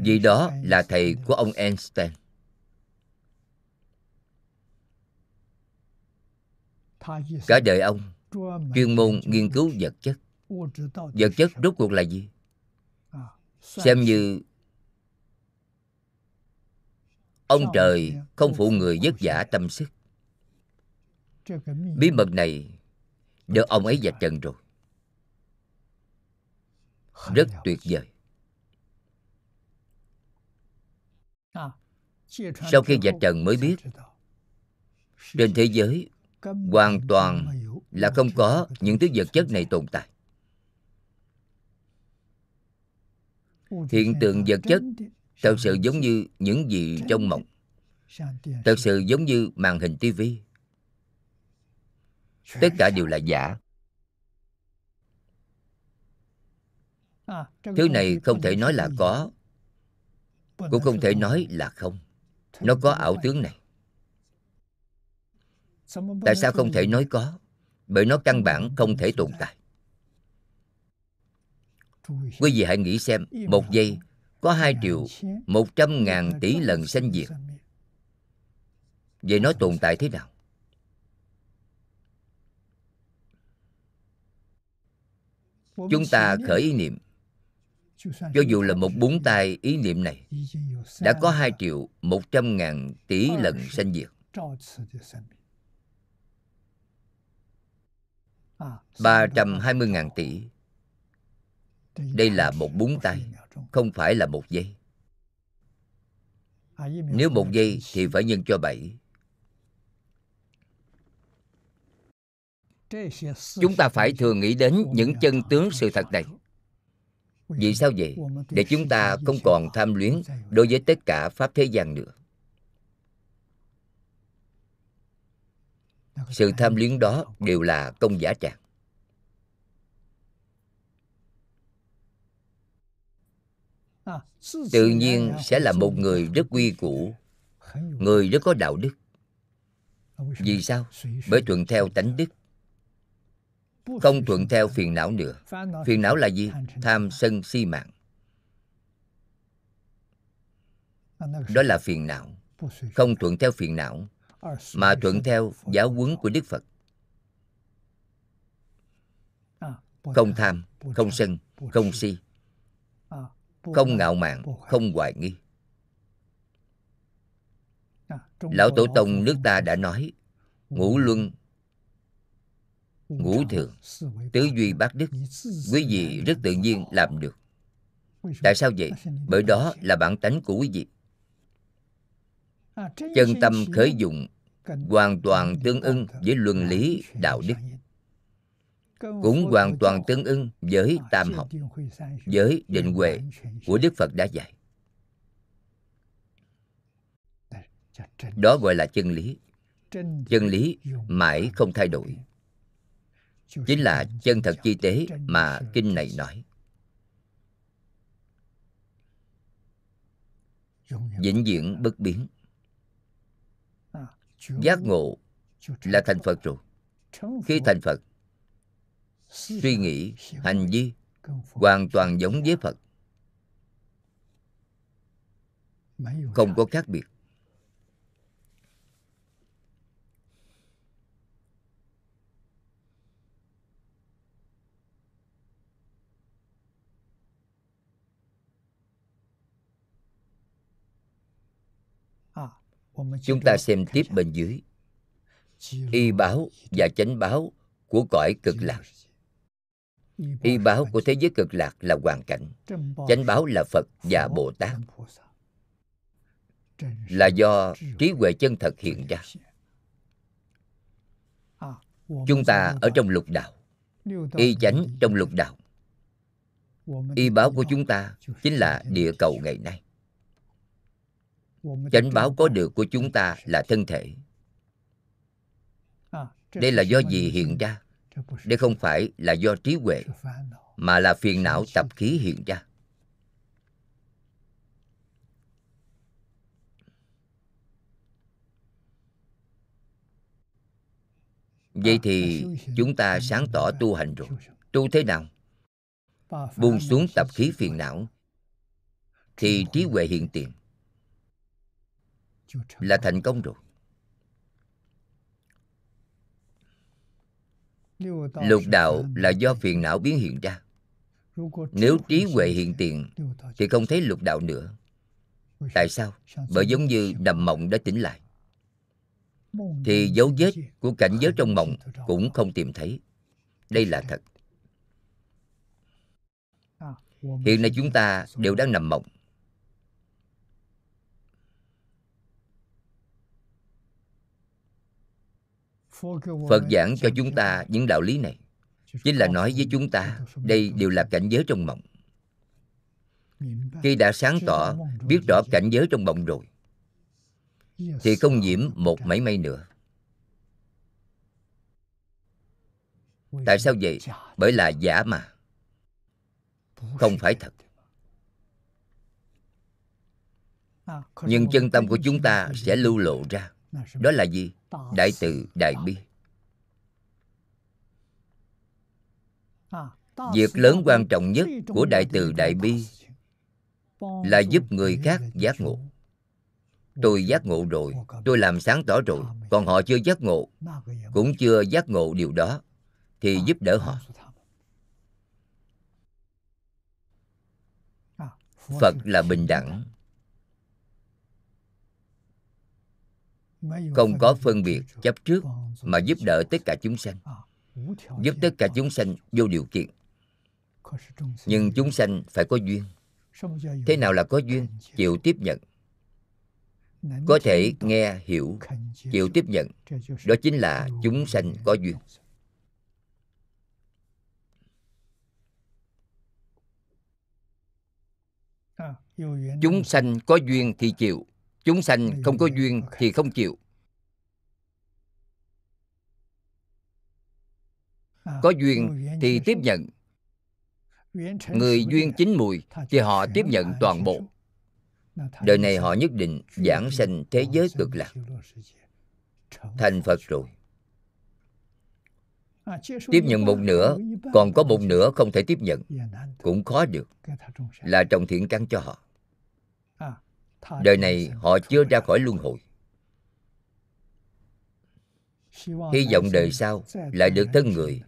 Vì đó là thầy của ông Einstein. Cả đời ông, chuyên môn nghiên cứu vật chất. Vật chất rốt cuộc là gì? Xem như ông trời không phụ người vất vả tâm sức. Bí mật này được ông ấy vạch trần rồi. Rất tuyệt vời. sau khi vạch trần mới biết, trên thế giới hoàn toàn là không có những thứ vật chất này tồn tại. Hiện tượng vật chất thật sự giống như những gì trong mộng, thật sự giống như màn hình tivi tất cả đều là giả. Thứ này không thể nói là có, cũng không thể nói là không nó có ảo tướng này. Tại sao không thể nói có? Bởi nó căn bản không thể tồn tại. Quý vị hãy nghĩ xem, một giây, có hai triệu một trăm ngàn tỷ lần sinh diệt. Vậy nó tồn tại thế nào? Chúng ta khởi ý niệm cho dù là một búng tay ý niệm này, đã có 2 triệu 100 ngàn tỷ lần sanh diệt. ba trăm hai mươi ngàn tỷ. Đây là một búng tay, Không phải là một giây. Nếu một giây thì phải nhân cho bảy. Chúng ta phải thường nghĩ đến những chân tướng sự thật này vì sao vậy? Để chúng ta không còn tham luyến đối với tất cả pháp thế gian nữa. Sự tham luyến đó đều là công giả trạng tự nhiên sẽ là một người rất quy củ, người rất có đạo đức. Vì sao? Bởi thuận theo tánh đức không thuận theo phiền não nữa. Phiền não là gì? Tham sân si mạng. Đó là phiền não. Không thuận theo phiền não, mà thuận theo giáo huấn của đức phật. Không tham, không sân, không si. Không ngạo mạn, không hoài nghi. Lão tổ tông nước ta đã nói, ngũ luân ngũ thường tứ duy bát đức. Quý vị rất tự nhiên làm được. Tại sao vậy? Bởi đó là bản tánh của quý vị. Chân tâm khởi dụng hoàn toàn tương ưng với luân lý đạo đức. Cũng hoàn toàn tương ưng với tam học với định huệ của đức phật đã dạy. Đó gọi là chân lý. Chân lý mãi không thay đổi chính là chân thật chi tế mà kinh này nói. Vĩnh viễn bất biến. Giác ngộ là thành phật rồi. Khi thành phật, suy nghĩ, hành vi hoàn toàn giống với phật. Không có khác biệt. chúng ta xem tiếp bên dưới. Y báo và chánh báo của cõi cực lạc. y báo của thế giới cực lạc là hoàn cảnh. Chánh báo là phật và bồ tát. Là do trí huệ chân thật hiện ra. Chúng ta ở trong lục đạo. Y chánh trong lục đạo. Y báo của chúng ta chính là địa cầu ngày nay chánh báo có được của chúng ta là thân thể. Đây là do gì hiện ra? Đây không phải là do trí huệ, mà là phiền não tập khí hiện ra. Vậy thì chúng ta sáng tỏ tu hành rồi. Tu thế nào? Buông xuống tập khí phiền não, thì trí huệ hiện tiền là thành công rồi. Lục đạo là do phiền não biến hiện ra. Nếu trí huệ hiện tiền thì không thấy lục đạo nữa. Tại sao? bởi giống như nằm mộng đã tỉnh lại. Thì dấu vết của cảnh giới trong mộng cũng không tìm thấy. Đây là thật. hiện nay chúng ta đều đang nằm mộng phật giảng cho chúng ta những đạo lý này. Chính là nói với chúng ta, đây đều là cảnh giới trong mộng. Khi đã sáng tỏ, biết rõ cảnh giới trong mộng rồi, thì không nhiễm một mảy may nữa. Tại sao vậy? Bởi là giả mà. Không phải thật. Nhưng chân tâm của chúng ta sẽ lưu lộ ra. Đó là gì? Đại từ đại bi. Việc lớn quan trọng nhất của đại từ đại bi là giúp người khác giác ngộ. tôi giác ngộ rồi tôi làm sáng tỏ rồi còn họ chưa giác ngộ cũng chưa giác ngộ điều đó thì giúp đỡ họ. phật là bình đẳng không có phân biệt chấp trước mà giúp đỡ tất cả chúng sanh. giúp tất cả chúng sanh vô điều kiện. Nhưng chúng sanh phải có duyên. Thế nào là có duyên? Chịu tiếp nhận. Có thể nghe hiểu chịu tiếp nhận. Đó chính là chúng sanh có duyên. Chúng sanh có duyên thì chịu chúng sanh không có duyên thì không chịu. Có duyên thì tiếp nhận. Người duyên chín mùi thì họ tiếp nhận toàn bộ. đời này họ nhất định giảng sanh thế giới cực lạc. thành phật rồi. tiếp nhận một nửa còn có một nửa không thể tiếp nhận. Cũng khó được. là trồng thiện căn cho họ đời này họ chưa ra khỏi luân hồi. Hy vọng đời sau lại được thân người,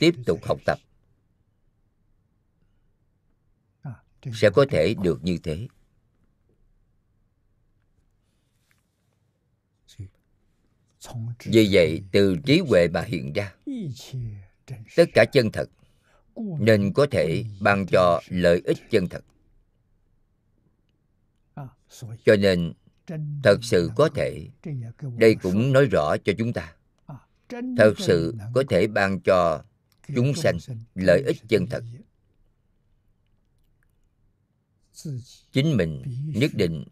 tiếp tục học tập. Sẽ có thể được như thế. Vì vậy, từ trí huệ mà hiện ra, tất cả chân thật, nên có thể ban cho lợi ích chân thật cho nên thật sự có thể đây cũng nói rõ cho chúng ta. Thật sự có thể ban cho chúng sanh lợi ích chân thật. chính mình nhất định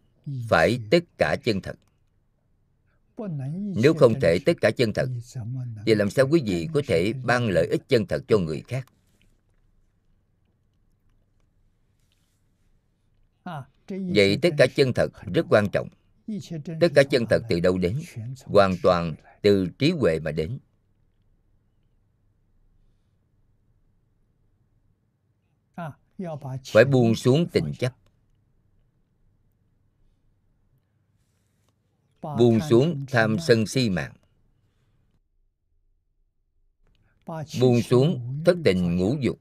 phải tất cả chân thật. Nếu không thể tất cả chân thật thì làm sao quý vị có thể ban lợi ích chân thật cho người khác vậy tất cả chân thật rất quan trọng. Tất cả chân thật từ đâu đến? Hoàn toàn từ trí huệ mà đến. Phải buông xuống tình chấp. Buông xuống tham sân si mạng. Buông xuống thất tình ngũ dục.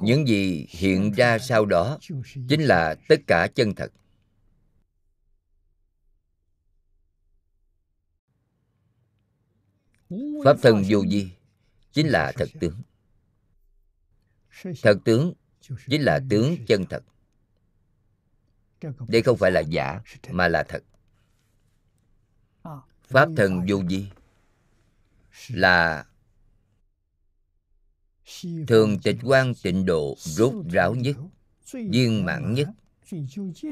Những gì hiện ra sau đó chính là tất cả chân thật. Pháp thân vô vi chính là thật tướng. Thật tướng chính là tướng chân thật. Đây không phải là giả, mà là thật. Pháp thân vô vi là thường tịch quan tịnh độ rốt ráo nhất, viên mãn nhất,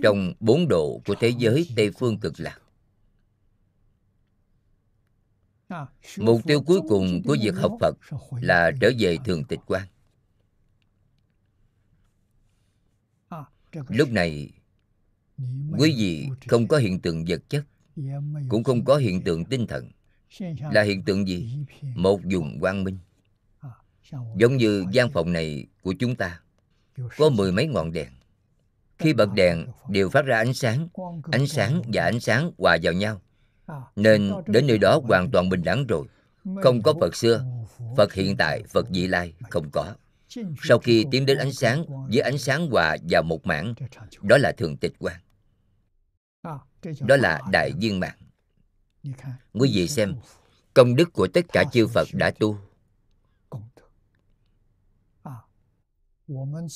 trong bốn độ của thế giới tây phương cực lạc. Mục tiêu cuối cùng của việc học phật là trở về thường tịch quan lúc này, quý vị không có hiện tượng vật chất, cũng không có hiện tượng tinh thần. Là hiện tượng gì? Một vùng quang minh giống như gian phòng này của chúng ta, có mười mấy ngọn đèn. Khi bật đèn, đều phát ra ánh sáng ánh sáng và ánh sáng hòa vào nhau. Nên đến nơi đó hoàn toàn bình đẳng rồi. Không có phật xưa, phật hiện tại, phật vị lai không có. Sau khi tiến đến ánh sáng, với ánh sáng hòa vào một mảng, đó là thường tịch quan đó là đại viên mạng quý vị xem, công đức của tất cả chư phật đã tu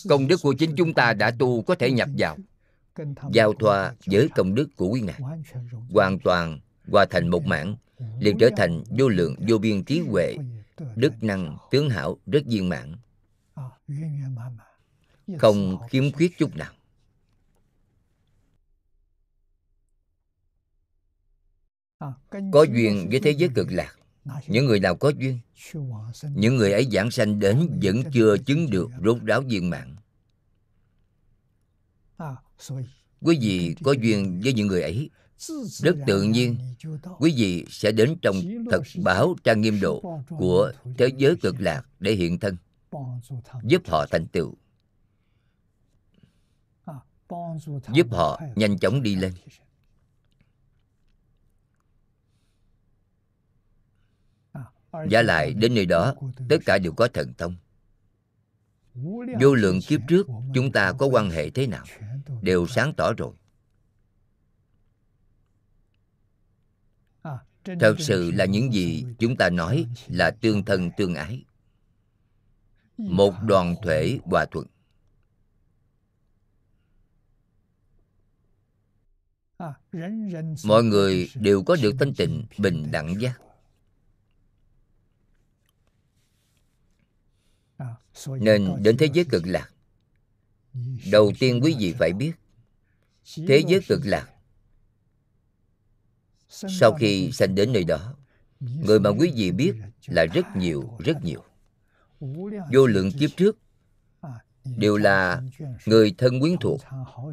công đức của chính chúng ta đã tu có thể nhập vào. Giao thoa với công đức của quý ngài. Hoàn toàn hòa thành một mảng, liền trở thành vô lượng, vô biên trí huệ, đức năng tướng hảo, rất viên mãn. Không khiếm khuyết chút nào. Có duyên với thế giới cực lạc những người nào có duyên, những người ấy giảng sanh đến vẫn chưa chứng được rốt ráo viên mạng. quý vị có duyên với những người ấy, rất tự nhiên. Quý vị sẽ đến trong thật báo trang nghiêm độ của thế giới cực lạc để hiện thân, giúp họ thành tựu. Giúp họ nhanh chóng đi lên. Giả lại đến nơi đó, Tất cả đều có thần thông. Vô lượng kiếp trước, Chúng ta có quan hệ thế nào? Đều sáng tỏ rồi. Thật sự là những gì chúng ta nói Là tương thân tương ái. Một đoàn thể hòa thuận. Mọi người đều có được thanh tịnh, bình đẳng giác. Nên đến thế giới cực lạc. Đầu tiên quý vị phải biết thế giới cực lạc sau khi sanh đến nơi đó người mà quý vị biết là rất nhiều rất nhiều. Vô lượng kiếp trước đều là người thân quyến thuộc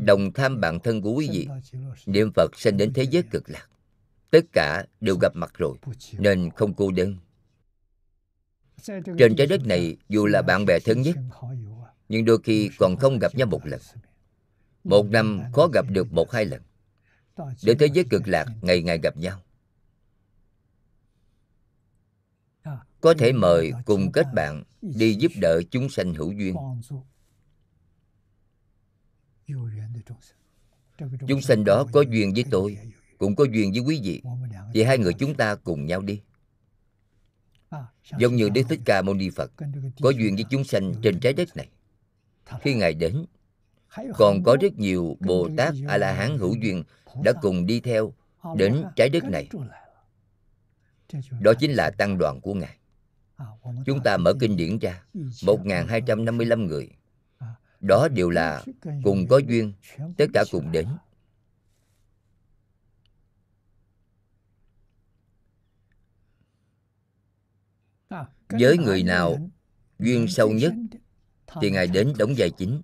đồng tham bạn thân của quý vị. Niệm phật sanh đến thế giới cực lạc. Tất cả đều gặp mặt rồi nên không cô đơn trên trái đất này, dù là bạn bè thân nhất, nhưng đôi khi còn không gặp nhau một lần. Một năm khó gặp được một hai lần. Đến thế giới cực lạc, ngày ngày gặp nhau. Có thể mời cùng kết bạn đi giúp đỡ chúng sanh hữu duyên. Chúng sanh đó có duyên với tôi, cũng có duyên với quý vị. Thì hai người chúng ta cùng nhau đi giống như đức thích ca mâu ni phật có duyên với chúng sanh trên trái đất này. Khi ngài đến còn có rất nhiều bồ tát a la hán hữu duyên đã cùng đi theo đến trái đất này. Đó chính là tăng đoàn của ngài. Chúng ta mở kinh điển ra 1255 người. Đó đều là cùng có duyên tất cả cùng đến với người nào duyên sâu nhất thì ngài đến đóng vai chính.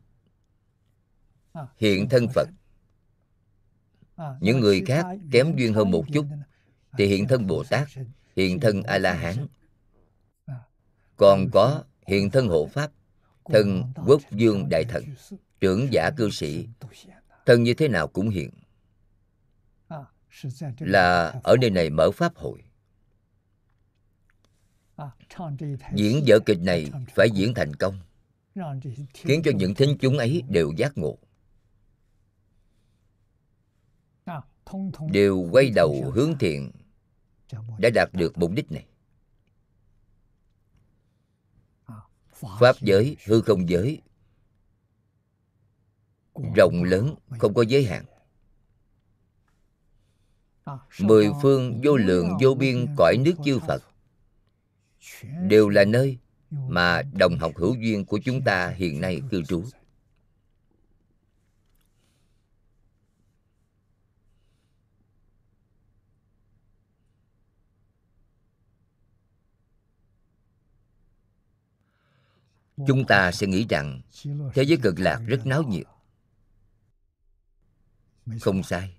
Hiện thân phật. những người khác kém duyên hơn một chút thì hiện thân bồ tát hiện thân a la hán. còn có hiện thân hộ pháp thân quốc dương đại thần trưởng giả cư sĩ thân như thế nào cũng hiện. Là ở nơi này mở pháp hội diễn vở kịch này phải diễn thành công khiến cho những thính chúng ấy đều giác ngộ. Đều quay đầu hướng thiện đã đạt được mục đích này. Pháp giới hư không giới rộng lớn không có giới hạn. Mười phương vô lượng vô biên cõi nước chư phật đều là nơi mà đồng học hữu duyên của chúng ta hiện nay cư trú. Chúng ta sẽ nghĩ rằng thế giới cực lạc rất náo nhiệt. Không sai,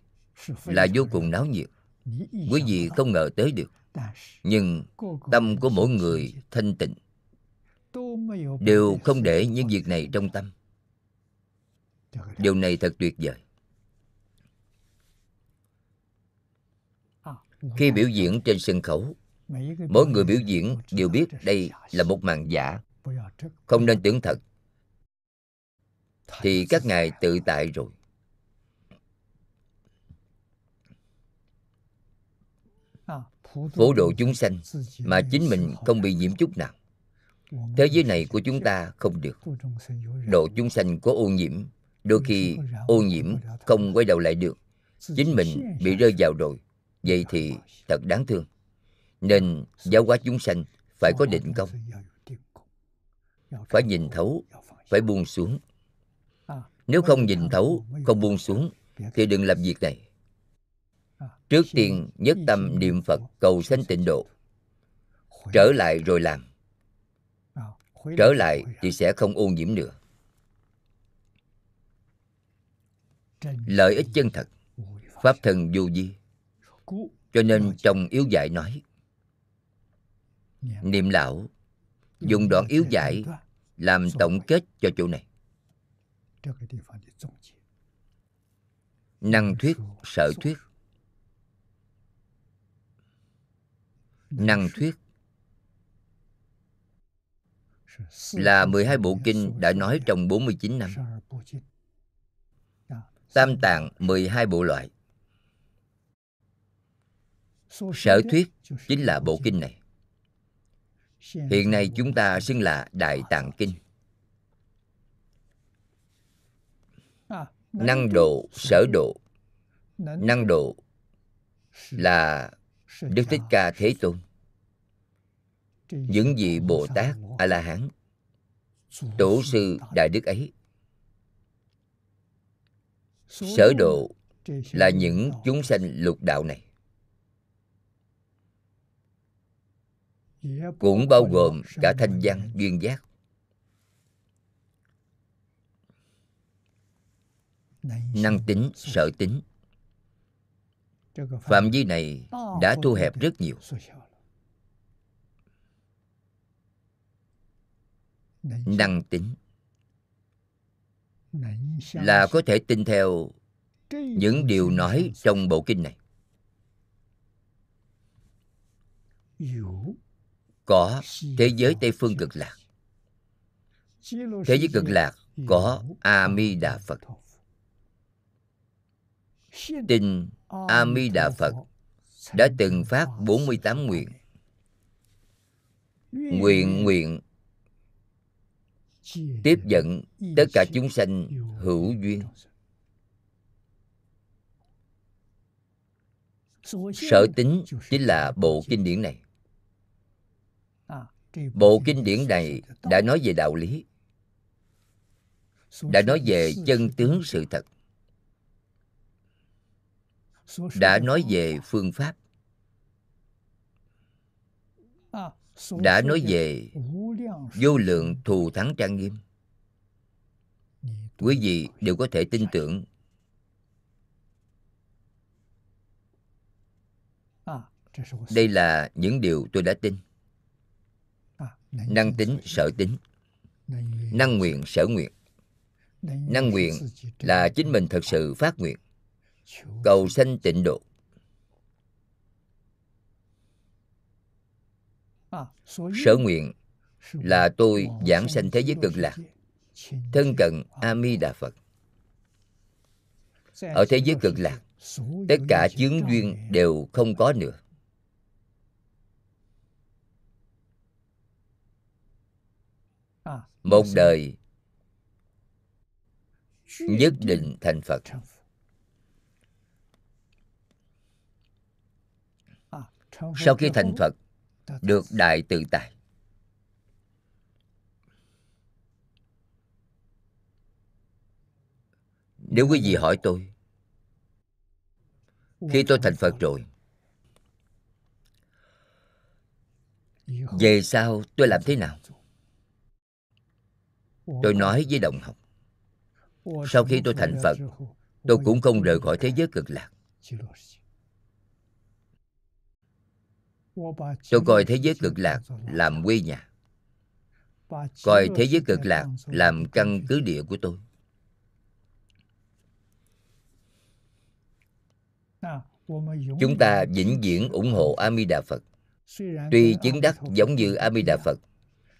là vô cùng náo nhiệt. Quý vị không ngờ tới được nhưng tâm của mỗi người thanh tịnh. Đều không để những việc này trong tâm. Điều này thật tuyệt vời. Khi biểu diễn trên sân khấu, mỗi người biểu diễn đều biết đây là một màn giả. Không nên tưởng thật. Thì các ngài tự tại rồi. Phổ độ chúng sanh mà chính mình không bị nhiễm chút nào. Thế giới này của chúng ta không được. Độ chúng sanh có ô nhiễm, đôi khi ô nhiễm không quay đầu lại được. Chính mình bị rơi vào rồi. Vậy thì thật đáng thương. Nên giáo hóa chúng sanh phải có định công. Phải nhìn thấu, phải buông xuống. Nếu không nhìn thấu, không buông xuống, thì đừng làm việc này trước tiên, nhất tâm niệm phật cầu sanh tịnh độ. Trở lại rồi làm. Trở lại thì sẽ không ô nhiễm nữa. Lợi ích chân thật, pháp thân vô vi. Cho nên trong yếu dạy nói, niệm lão, dùng đoạn yếu dạy làm tổng kết cho chỗ này. Năng thuyết, sở thuyết năng thuyết là 12 bộ kinh đã nói trong 49 năm. Tam tạng 12 bộ loại. Sở thuyết chính là bộ kinh này. Hiện nay chúng ta xưng là Đại Tạng Kinh. Năng độ, sở độ. Năng độ là Đức Thích Ca Thế Tôn những vị Bồ Tát A La Hán tổ sư đại đức ấy, sở độ là những chúng sanh lục đạo này. Cũng bao gồm cả thanh văn duyên giác. Năng tính, sở tính, phạm vi này đã thu hẹp rất nhiều. Năng tính. Là có thể tin theo những điều nói trong bộ kinh này. Có thế giới tây phương cực lạc. Thế giới cực lạc có a di đà phật. Tin a di đà phật đã từng phát 48 nguyện nguyện nguyện tiếp dẫn tất cả chúng sanh hữu duyên. Sở tính chính là bộ kinh điển này. Bộ kinh điển này đã nói về đạo lý, đã nói về chân tướng sự thật, đã nói về phương pháp. Đã nói về vô lượng thù thắng trang nghiêm. Quý vị đều có thể tin tưởng. Đây là những điều tôi đã tin. Năng tính sở tính. Năng nguyện sở nguyện. Năng nguyện là chính mình thật sự phát nguyện. Cầu sanh tịnh độ. Sở nguyện là tôi giảng sanh thế giới cực lạc thân cận a di đà phật. Ở thế giới cực lạc tất cả chướng duyên đều không có nữa. Một đời nhất định thành phật. Sau khi thành phật được đại tự tại. Nếu quý vị hỏi tôi khi tôi thành phật rồi về sau tôi làm thế nào? Tôi nói với đồng học. Sau khi tôi thành phật tôi cũng không rời khỏi thế giới cực lạc tôi coi thế giới cực lạc làm quê nhà. Coi thế giới cực lạc làm căn cứ địa của tôi. Chúng ta vĩnh viễn ủng hộ a di đà phật. Tuy chứng đắc giống như a di đà phật,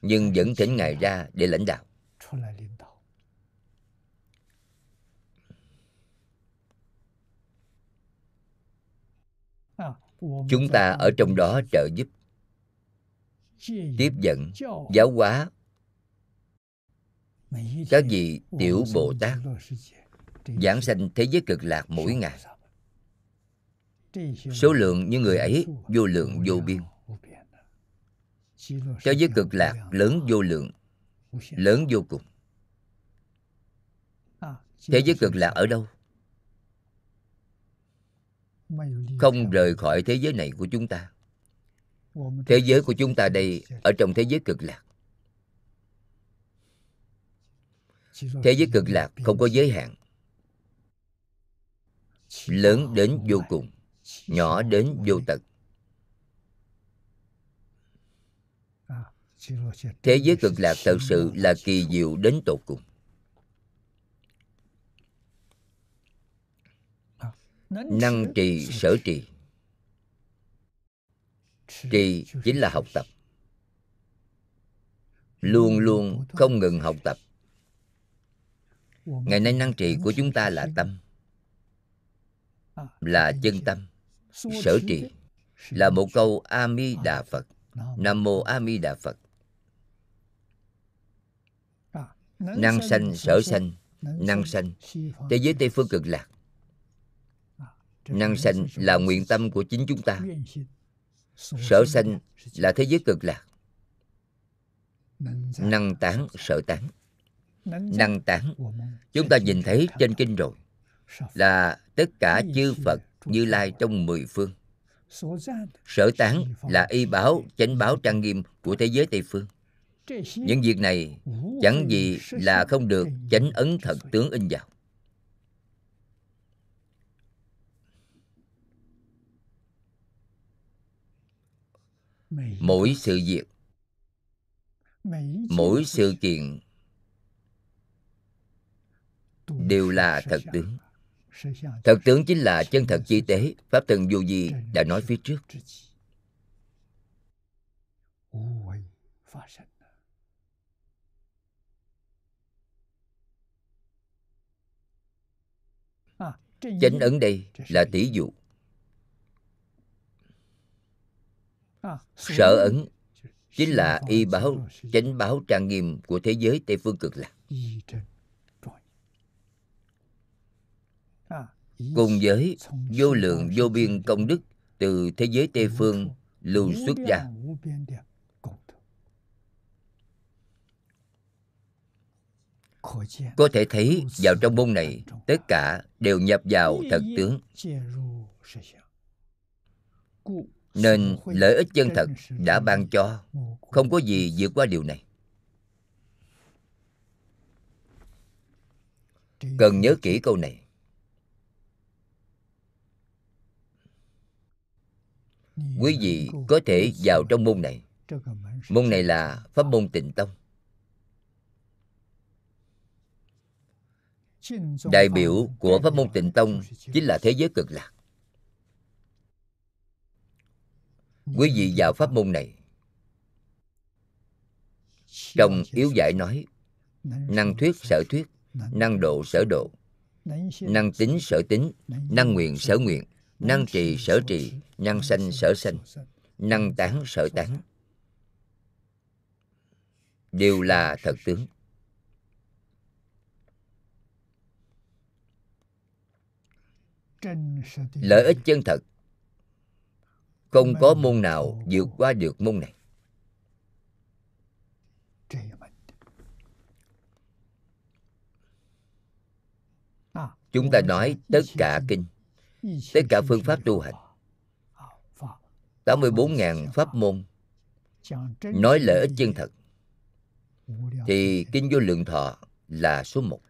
nhưng vẫn thỉnh ngài ra để lãnh đạo. Chúng ta ở trong đó trợ giúp. Tiếp dẫn, giáo hóa. Các vị tiểu bồ tát giảng sanh thế giới cực lạc mỗi ngày. Số lượng như người ấy vô lượng vô biên. Thế giới cực lạc lớn vô lượng, lớn vô cùng. Thế giới cực lạc ở đâu? Không rời khỏi thế giới này của chúng ta. Thế giới của chúng ta đây ở trong thế giới cực lạc. Thế giới cực lạc không có giới hạn. Lớn đến vô cùng nhỏ đến vô tận. Thế giới cực lạc thật sự là kỳ diệu đến tột cùng năng trì sở trì. Trì chính là học tập. Luôn luôn không ngừng học tập. Ngày nay năng trì của chúng ta là tâm. Là chân tâm. Sở trì là một câu a di đà phật. Nam mô a di đà phật. Năng sanh sở sanh năng sanh thế giới tây phương cực lạc năng sanh là nguyện tâm của chính chúng ta. Sở sanh là thế giới cực lạc. Năng tán, sở tán. Năng tán, chúng ta nhìn thấy trên kinh rồi, là tất cả chư phật, như lai trong mười phương. Sở tán là y báo, chánh báo trang nghiêm của thế giới tây phương. Những việc này chẳng gì là không được chánh ấn thật tướng in vào. Mỗi sự việc. Mỗi sự kiện. Đều là thật tướng. Thật tướng chính là chân thật chi tế pháp thân vô vi đã nói phía trước. chánh ấn đây là tỷ dụ sở ấn chính là y báo chánh báo trang nghiêm của thế giới tây phương cực lạc. Cùng với vô lượng vô biên công đức từ thế giới tây phương lưu xuất ra. có thể thấy vào trong môn này tất cả đều nhập vào thật tướng nên lợi ích chân thật đã ban cho. Không có gì vượt qua điều này. Cần nhớ kỹ câu này. Quý vị có thể vào trong môn này. Môn này là pháp môn tịnh tông. Đại biểu của pháp môn tịnh tông chính là thế giới cực lạc. Quý vị vào pháp môn này. Trong yếu giải nói, năng thuyết sở thuyết, năng độ sở độ, năng tính sở tính, năng nguyện sở nguyện, năng trì sở trì, năng sanh sở sanh, năng tán sở tán. Đều là thật tướng. Lợi ích chân thật không có môn nào vượt qua được môn này. Chúng ta nói tất cả kinh, tất cả phương pháp tu hành. 84.000 pháp môn, nói lợi ích chân thật, thì kinh vô lượng thọ là số một.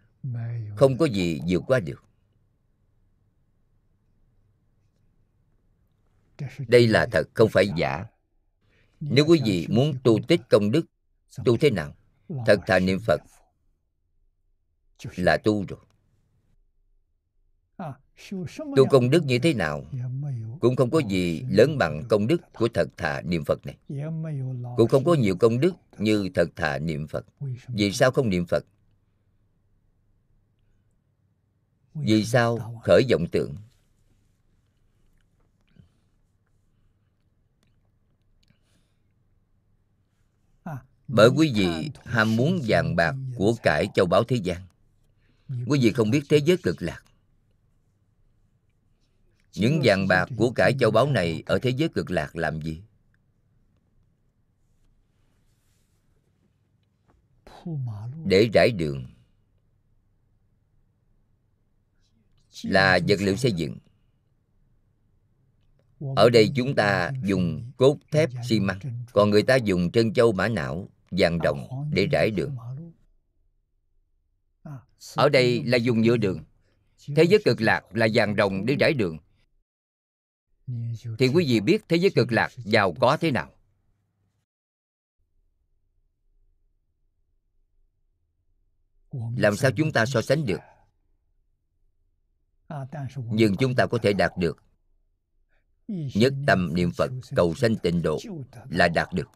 Không có gì vượt qua được. Đây là thật, không phải giả Nếu quý vị muốn tu tích công đức, Tu thế nào? Thật thà niệm Phật là tu rồi Tu công đức như thế nào Cũng không có gì lớn bằng công đức của thật thà niệm Phật này Cũng không có nhiều công đức như thật thà niệm Phật Vì sao không niệm Phật? Vì sao khởi vọng tưởng? Bởi quý vị ham muốn vàng bạc của cải châu báu thế gian. Quý vị không biết thế giới cực lạc. Những vàng bạc của cải châu báu này Ở thế giới cực lạc làm gì? Để rải đường. Là vật liệu xây dựng. Ở đây chúng ta dùng cốt thép xi măng, Còn người ta dùng trân châu mã não vàng rồng để rải đường. ở đây là dùng nhựa đường. thế giới cực lạc là vàng rồng để rải đường. thì quý vị biết thế giới cực lạc giàu có thế nào? Làm sao chúng ta so sánh được? nhưng chúng ta có thể đạt được. nhất tâm niệm phật cầu sanh tịnh độ là đạt được.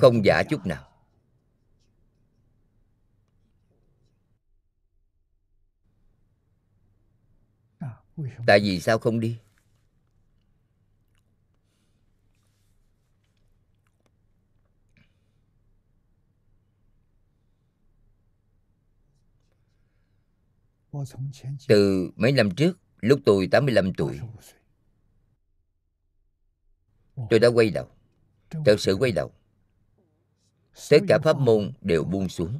không giả. chút nào tại vì sao không đi Từ mấy năm trước, lúc tôi 85 tuổi, tôi đã quay đầu. Thật sự quay đầu. Tất cả pháp môn đều buông xuống.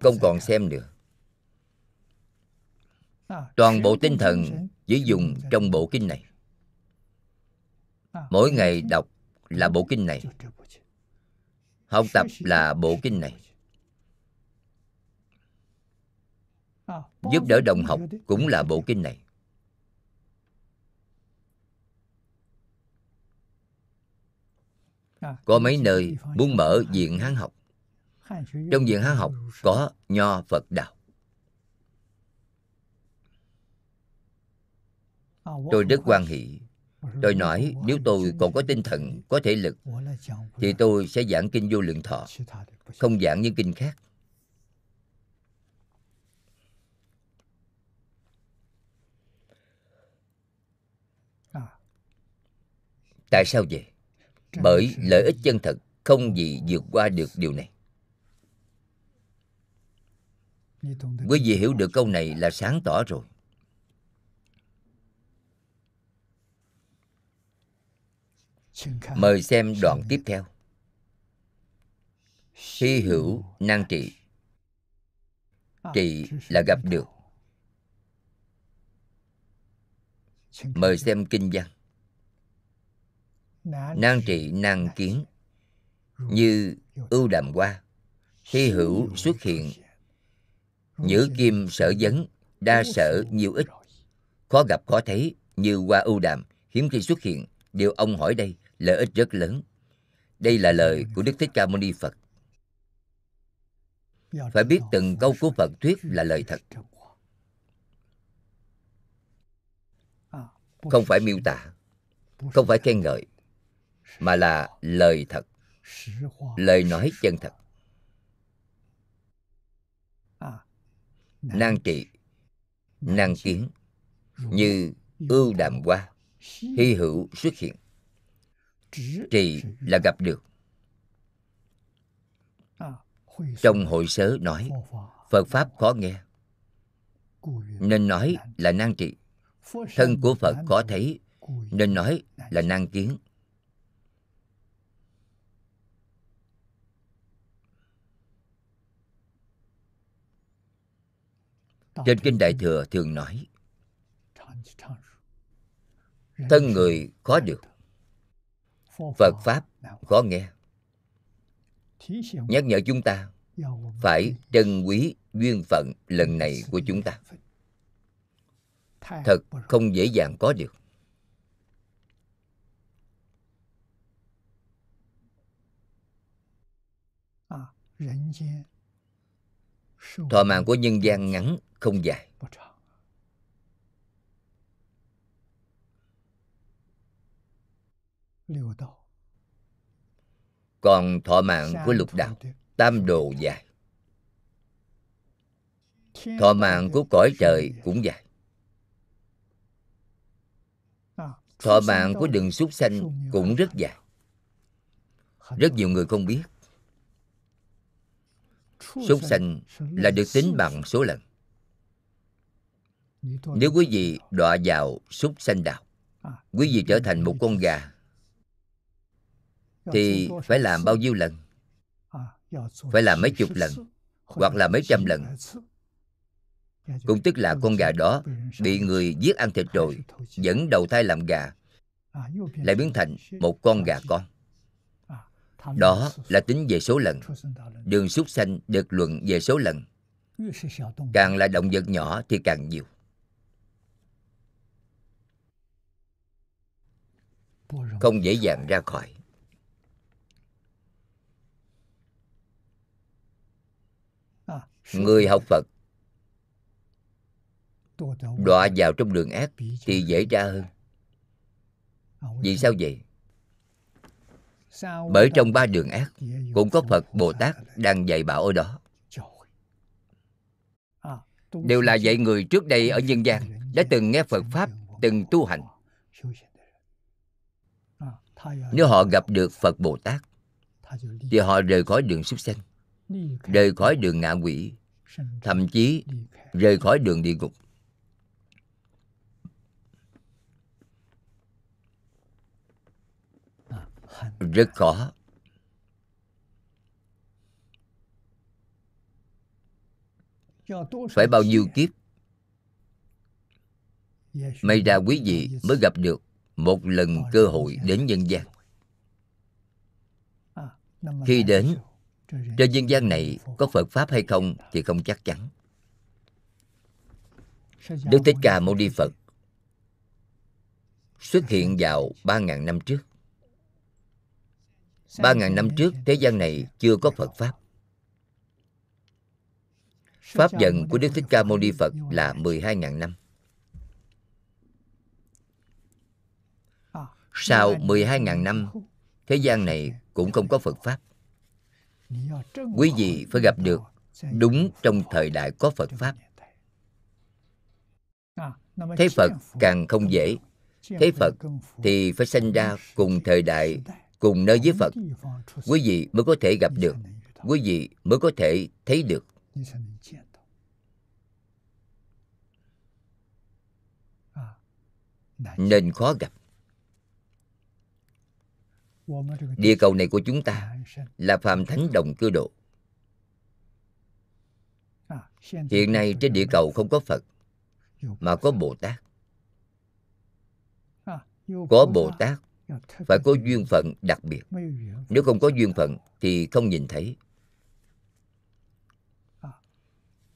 Không còn xem nữa. Toàn bộ tinh thần chỉ dùng trong bộ kinh này. Mỗi ngày đọc là bộ kinh này. Học tập là bộ kinh này. Giúp đỡ đồng học cũng là bộ kinh này. Có mấy nơi muốn mở viện Hán học. Trong viện Hán học có Nho Phật Đạo. Tôi rất quan hỷ. Tôi nói nếu tôi còn có tinh thần, có thể lực Thì tôi sẽ giảng kinh vô lượng thọ Không giảng những kinh khác Tại sao vậy? Bởi lợi ích chân thật không gì vượt qua được điều này Quý vị hiểu được câu này là sáng tỏ rồi Mời xem đoạn tiếp theo. Hy hữu năng trị. Trị là gặp được. Mời xem kinh văn. Năng trị năng kiến. Như ưu đàm hoa. Hy hữu xuất hiện. Nhữ kim sở vấn Đa sở nhiều ít. Khó gặp khó thấy. Như hoa ưu đàm. Hiếm khi xuất hiện. Điều ông hỏi đây lợi ích rất lớn. Đây là lời của Đức Thích Ca Mâu Ni Phật. Phải biết từng câu của Phật thuyết là lời thật. Không phải miêu tả, không phải khen ngợi, mà là lời thật, lời nói chân thật. Năng trị, năng kiến, như ưu đàm hoa, hy hữu xuất hiện trì là gặp được. Trong hội sớ nói phật pháp khó nghe. Nên nói là năng trị. Thân của phật khó thấy nên nói là năng kiến. Trên kinh đại thừa thường nói thân người khó được phật pháp khó nghe. Nhắc nhở chúng ta phải trân quý duyên phận lần này của chúng ta. Thật không dễ dàng có được. Thọ mạng của nhân gian ngắn không dài. còn thọ mạng của lục đạo tam đồ dài thọ mạng của cõi trời cũng dài thọ mạng của đường súc sanh cũng rất dài rất nhiều người không biết. Súc sanh là được tính bằng số lần. Nếu quý vị đọa vào súc sanh đạo quý vị trở thành một con gà thì phải làm bao nhiêu lần? Phải làm mấy chục lần? Hoặc là mấy trăm lần? Cũng tức là con gà đó bị người giết ăn thịt rồi, vẫn đầu thai làm gà, lại biến thành một con gà con. Đó là tính về số lần. Đường súc sanh được luận về số lần. Càng là động vật nhỏ thì càng nhiều. Không dễ dàng ra khỏi. người học phật đọa vào trong đường ác thì dễ ra hơn. Vì sao vậy? Bởi trong ba đường ác cũng có phật bồ tát đang dạy bảo ở đó. Đều là dạy người trước đây ở nhân gian, đã từng nghe phật pháp, từng tu hành. Nếu họ gặp được phật bồ tát thì họ rời khỏi đường súc sanh, rời khỏi đường ngạ quỷ thậm chí rời khỏi đường địa ngục. Rất khó. Phải bao nhiêu kiếp may ra quý vị mới gặp được một lần cơ hội đến nhân gian. Khi đến, trên dân gian này có Phật Pháp hay không thì không chắc chắn. Đức Thích Ca Mâu Ni Phật xuất hiện vào 3.000 năm trước. 3.000 năm trước, thế gian này chưa có Phật Pháp. Pháp dần của Đức Thích Ca Mâu Ni Phật là 12.000 năm. Sau 12.000 năm, thế gian này cũng không có Phật Pháp. Quý vị phải gặp được đúng trong thời đại có Phật Pháp. Thế Phật càng không dễ, Thế Phật thì phải sinh ra cùng thời đại, cùng nơi với Phật. Quý vị mới có thể gặp được, quý vị mới có thể thấy được. Nên khó gặp. Địa cầu này của chúng ta là phàm thánh đồng cư độ. Hiện nay trên địa cầu không có Phật, mà có Bồ Tát. Có Bồ Tát phải có duyên phận đặc biệt. Nếu không có duyên phận thì không nhìn thấy.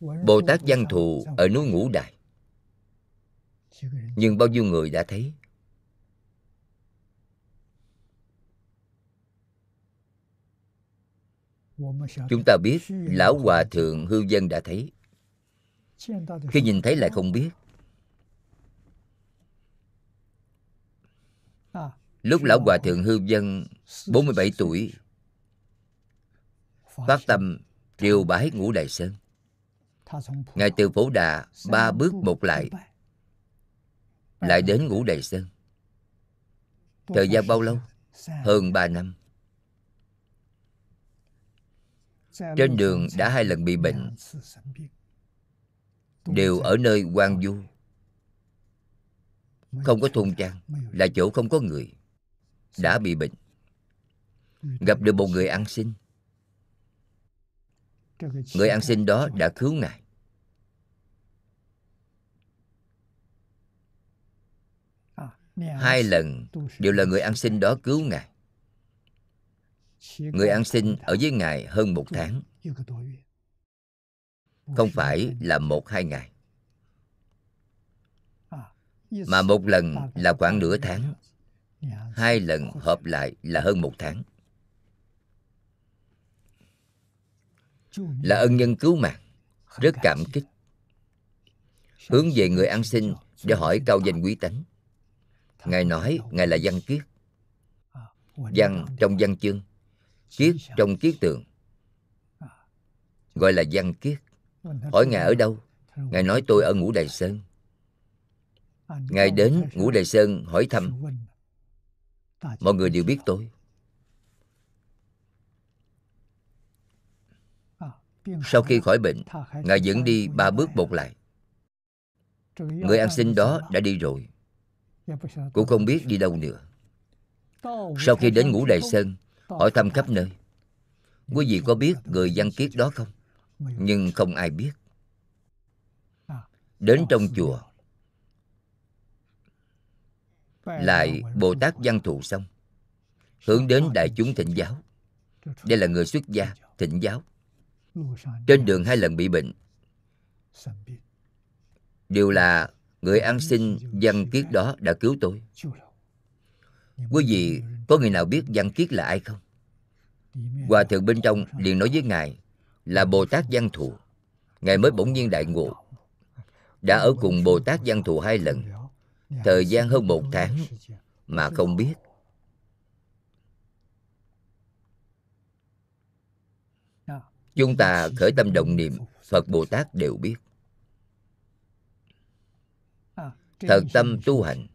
Bồ Tát Văn Thù ở núi Ngũ Đài. Nhưng bao nhiêu người đã thấy? Chúng ta biết Lão Hòa Thượng Hư Dân đã thấy. Khi nhìn thấy lại không biết. Lúc Lão Hòa Thượng Hư Dân 47 tuổi, phát tâm triều bái ngũ đại sơn. Ngài từ Phổ Đà ba bước một lại lại đến ngũ đại sơn. Thời gian bao lâu? Hơn ba năm. Trên đường đã hai lần bị bệnh. Đều ở nơi quan du Không có thôn trang Là chỗ không có người. Đã bị bệnh. Gặp được một người ăn xin. Người ăn xin đó đã cứu Ngài. Hai lần đều là người ăn xin đó cứu Ngài Người ăn xin ở với Ngài hơn một tháng. Không phải là một hai ngày. Mà một lần là khoảng nửa tháng. Hai lần hợp lại là hơn một tháng. Là ân nhân cứu mạng rất cảm kích. Hướng về người ăn xin để hỏi cao danh quý tánh. ngài nói ngài là văn kiết. Văn trong văn chương kiết trong kiết tượng gọi là văn kiết. Hỏi ngài ở đâu? Ngài nói tôi ở ngũ đài sơn. Ngài đến ngũ đài sơn hỏi thăm. Mọi người đều biết tôi. Sau khi khỏi bệnh ngài vẫn đi ba bước một lại. Người ăn xin đó đã đi rồi. Cũng không biết đi đâu nữa. Sau khi đến ngũ đài sơn hỏi thăm khắp nơi. Quý vị có biết người văn kiết đó không? Nhưng không ai biết. Đến trong chùa. lại bồ tát văn thù xong. Hướng đến đại chúng thịnh giáo. Đây là người xuất gia thịnh giáo. Trên đường hai lần bị bệnh. Đều là người ăn xin văn kiết đó đã cứu tôi quý vị có người nào biết văn kiết là ai không? Hòa thượng bên trong liền nói với ngài là bồ tát văn thù. ngài mới bỗng nhiên đại ngộ. Đã ở cùng bồ tát văn thù hai lần. Thời gian hơn một tháng mà không biết. Chúng ta khởi tâm động niệm phật bồ tát đều biết. Thật tâm tu hành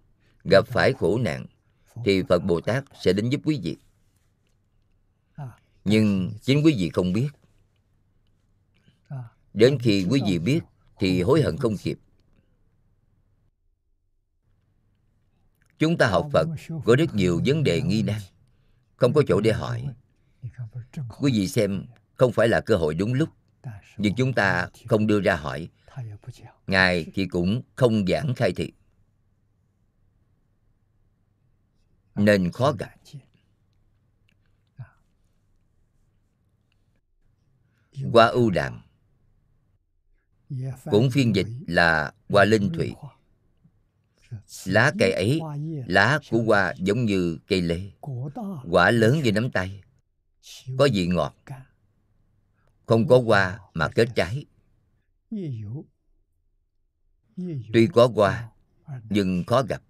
gặp phải khổ nạn thì phật bồ tát sẽ đến giúp quý vị. Nhưng chính quý vị không biết. Đến khi quý vị biết thì hối hận không kịp. Chúng ta học phật có rất nhiều vấn đề nghi nan không có chỗ để hỏi. Quý vị xem không phải là cơ hội đúng lúc nhưng chúng ta không đưa ra hỏi. Ngài thì cũng không giảng khai thị nên khó gặp. Qua ưu đàm. Cũng phiên dịch là hoa linh thủy. Lá cây ấy, lá của hoa giống như cây lê. Quả lớn như nắm tay. Có vị ngọt. Không có hoa mà kết trái. Tuy có hoa, nhưng khó gặp.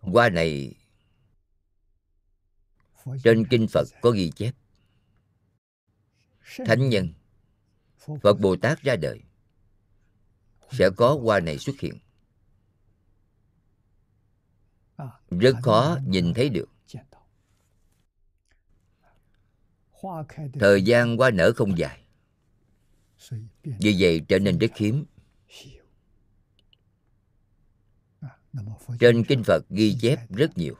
Hoa này trên kinh phật có ghi chép. Thánh nhân phật bồ tát ra đời sẽ có hoa này xuất hiện. Rất khó nhìn thấy được. Thời gian hoa nở không dài. Vì vậy trở nên rất hiếm trên kinh phật ghi chép rất nhiều.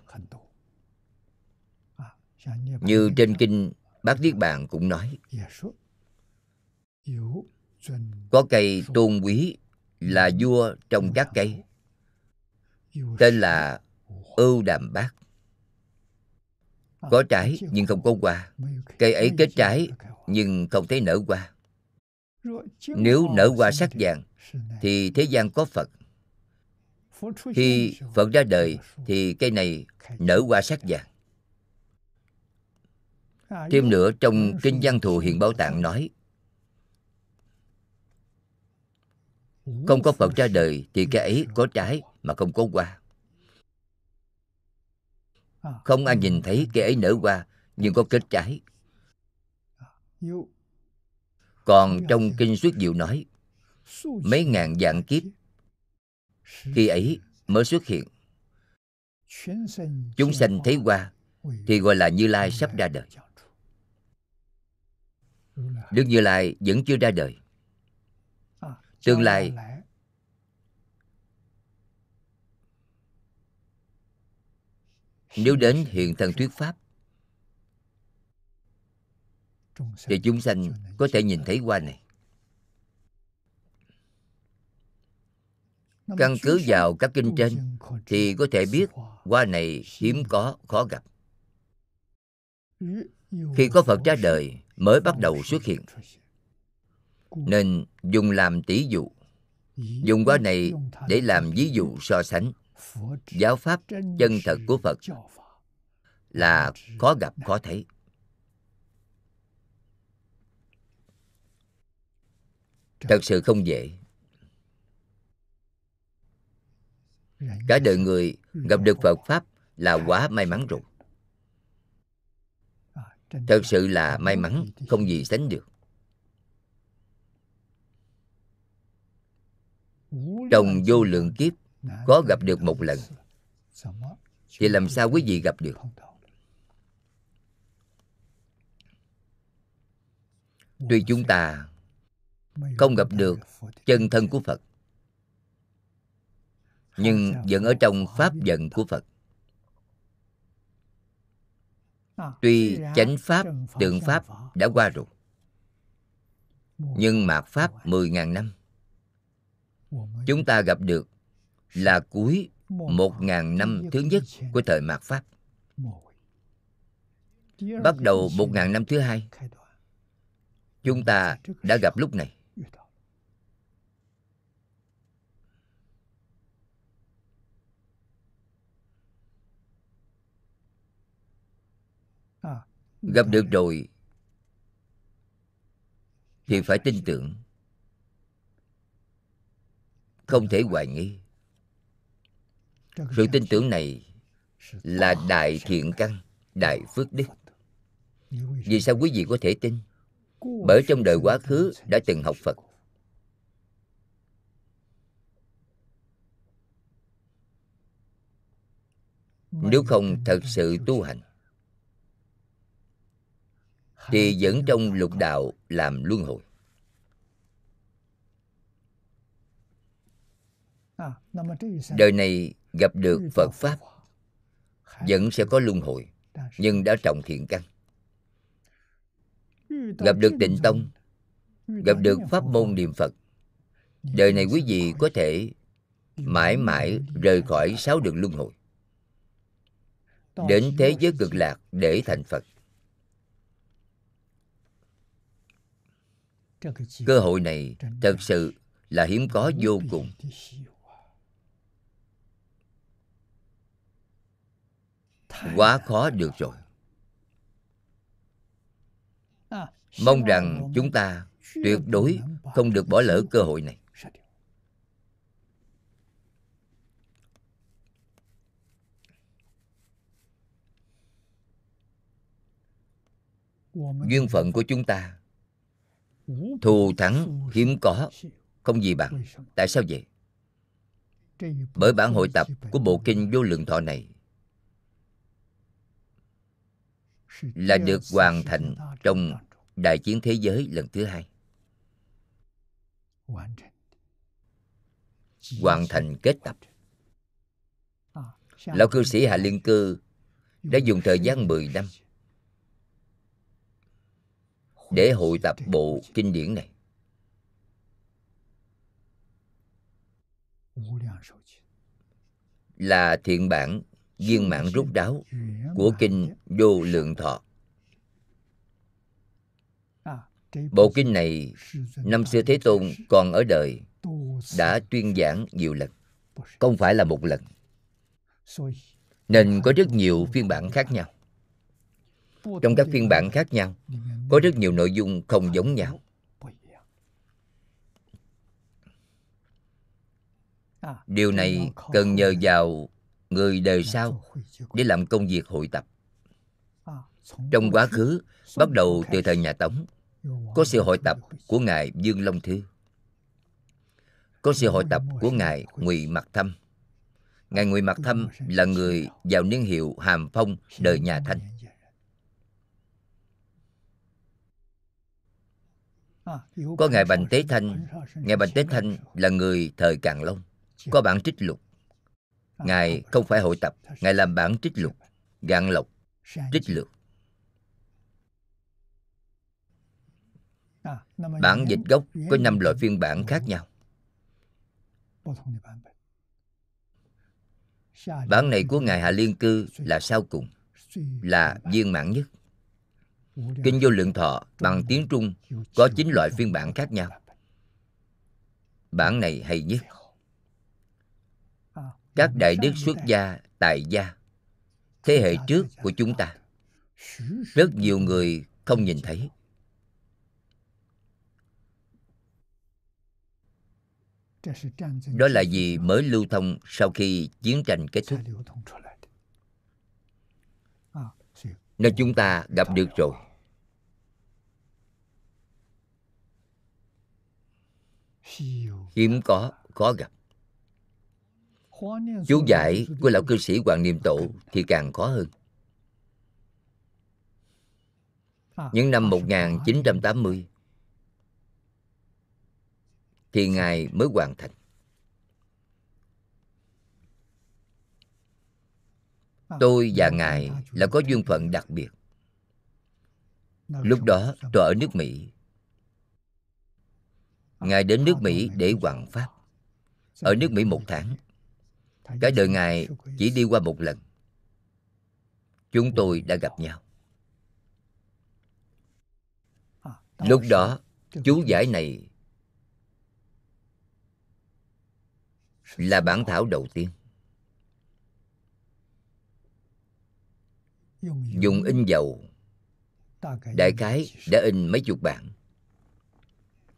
Như trên kinh bát niết bàn cũng nói có cây tôn quý là vua trong các cây. tên là ưu đàm bát có trái nhưng không có hoa. Cây ấy kết trái nhưng không thấy nở hoa. Nếu nở hoa sắc vàng thì thế gian có phật khi phật ra đời thì cây này nở hoa sắc vàng. Thêm nữa, trong kinh văn thù hiện bảo tạng nói, không có phật ra đời thì cây ấy có trái mà không có hoa. Không ai nhìn thấy cây ấy nở hoa nhưng có kết trái. Còn trong kinh xuất diệu nói, mấy ngàn dạng kiếp khi ấy mới xuất hiện. Chúng sanh thấy qua, thì gọi là như lai sắp ra đời. Đức như lai vẫn chưa ra đời. Tương lai nếu đến hiện thân thuyết pháp, thì chúng sanh có thể nhìn thấy qua này. Căn cứ vào các kinh trên thì có thể biết hoa này hiếm có khó gặp. Khi có phật ra đời mới bắt đầu xuất hiện nên dùng làm tỷ dụ dùng hoa này để làm ví dụ so sánh giáo pháp chân thật của phật là khó gặp khó thấy. Thật sự không dễ cả đời người gặp được phật pháp là quá may mắn rồi. Thật sự là may mắn không gì sánh được. Trong vô lượng kiếp có gặp được một lần. thì làm sao quý vị gặp được? tuy chúng ta không gặp được chân thân của phật nhưng vẫn ở trong pháp vận của phật. Tuy chánh pháp tượng pháp đã qua rồi nhưng mạt pháp 10.000 năm chúng ta gặp được là cuối 1.000 năm thứ nhất của thời mạt pháp. bắt đầu 1.000 năm thứ hai chúng ta đã gặp lúc này gặp được rồi. Thì phải tin tưởng. Không thể hoài nghi. Sự tin tưởng này là đại thiện căn, đại phước đức. Vì sao quý vị có thể tin? Bởi trong đời quá khứ đã từng học phật. Nếu không thật sự tu hành thì vẫn trong lục đạo làm luân hồi. Đời này gặp được phật pháp, vẫn sẽ có luân hồi, nhưng đã trọng thiện căn. Gặp được tịnh tông, gặp được pháp môn niệm phật, đời này quý vị có thể mãi mãi rời khỏi sáu đường luân hồi, đến thế giới cực lạc để thành phật. Cơ hội này thật sự là hiếm có vô cùng. quá. Khó được rồi. mong rằng chúng ta tuyệt đối không được bỏ lỡ cơ hội này. duyên phận của chúng ta thù thắng hiếm có. Không gì bằng. Tại sao vậy? Bởi bản hội tập của bộ kinh vô lượng thọ này là được hoàn thành trong đại chiến thế giới lần thứ hai. Hoàn thành kết tập. Lão cư sĩ hạ liên cư đã dùng thời gian 10 năm để hội tập bộ kinh điển này. Là thiện bản viên mãn rút đáo của kinh vô lượng thọ. Bộ kinh này năm xưa thế tôn còn ở đời đã tuyên giảng nhiều lần, không phải là một lần. Nên có rất nhiều phiên bản khác nhau trong các phiên bản khác nhau có rất nhiều nội dung không giống nhau. Điều này cần nhờ vào người đời sau để làm công việc hội tập. Trong quá khứ bắt đầu từ thời nhà tống có sự hội tập của ngài dương long thư có sự hội tập của ngài ngụy mặc thâm. Ngài ngụy mặc thâm là người vào niên hiệu hàm phong đời nhà thanh có ngài bành tế thanh. Ngài bành tế thanh là người thời càn long. Có bản trích lục. Ngài không phải hội tập, ngài làm bản trích lục gạn lộc, trích lược. Bản dịch gốc có năm loại phiên bản khác nhau. Bản này của ngài hạ liên cư là sau cùng, là viên mãn nhất kinh vô lượng thọ bằng tiếng trung có chín loại phiên bản khác nhau. Bản này hay nhất. Các đại đức xuất gia tại gia thế hệ trước của chúng ta. Rất nhiều người không nhìn thấy. đó là gì mới lưu thông sau khi chiến tranh kết thúc nên chúng ta gặp được rồi. Hiếm có, khó gặp. Chú giải của lão cư sĩ hoàng niệm tổ thì càng khó hơn. Những năm 1980 thì Ngài mới hoàn thành. Tôi và Ngài là có duyên phận đặc biệt. Lúc đó tôi ở nước Mỹ. Ngài đến nước Mỹ để hoàn Pháp. Ở nước Mỹ một tháng. Cái đời Ngài chỉ đi qua một lần. Chúng tôi đã gặp nhau. Lúc đó, chú giải này là bản thảo đầu tiên dùng in dầu. Đại khái đã in mấy chục bản.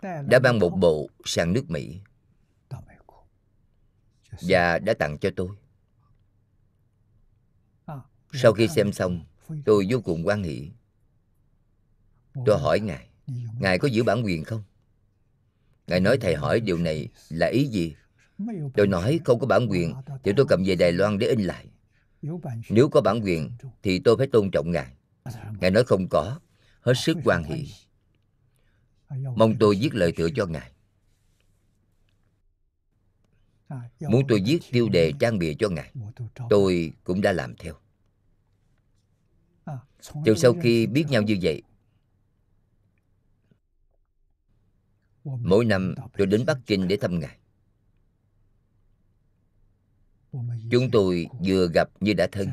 Đã ban một bộ sang nước mỹ. Và đã tặng cho tôi. Sau khi xem xong, tôi vô cùng quan hỷ. Tôi hỏi ngài ngài có giữ bản quyền không? Ngài nói, thầy hỏi điều này là ý gì? Tôi nói, không có bản quyền, Thì tôi cầm về Đài Loan để in lại. Nếu có bản quyền, Thì tôi phải tôn trọng Ngài. Ngài nói không có, Hết sức quan hệ Mong tôi viết lời tựa cho Ngài. Muốn tôi viết tiêu đề trang bìa cho Ngài, Tôi cũng đã làm theo. Từ sau khi biết nhau như vậy, Mỗi năm tôi đến Bắc Kinh để thăm Ngài. Chúng tôi vừa gặp như đã thân.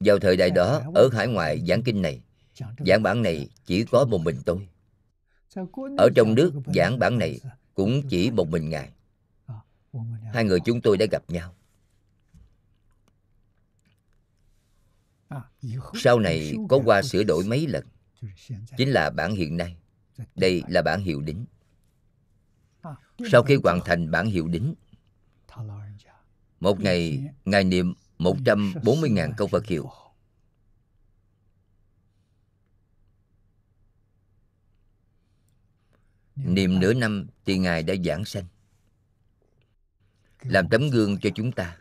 Vào thời đại đó, Ở hải ngoại giảng kinh này, Giảng bản này chỉ có một mình tôi. Ở trong nước, giảng bản này Cũng chỉ một mình Ngài. Hai người chúng tôi đã gặp nhau. Sau này có qua sửa đổi mấy lần. Chính là bản hiện nay. Đây là bản hiệu đính. Sau khi hoàn thành bản hiệu đính một ngày, Ngài niệm 140.000 câu Phật hiệu. Niệm nửa năm thì Ngài đã giảng sanh. Làm tấm gương cho chúng ta.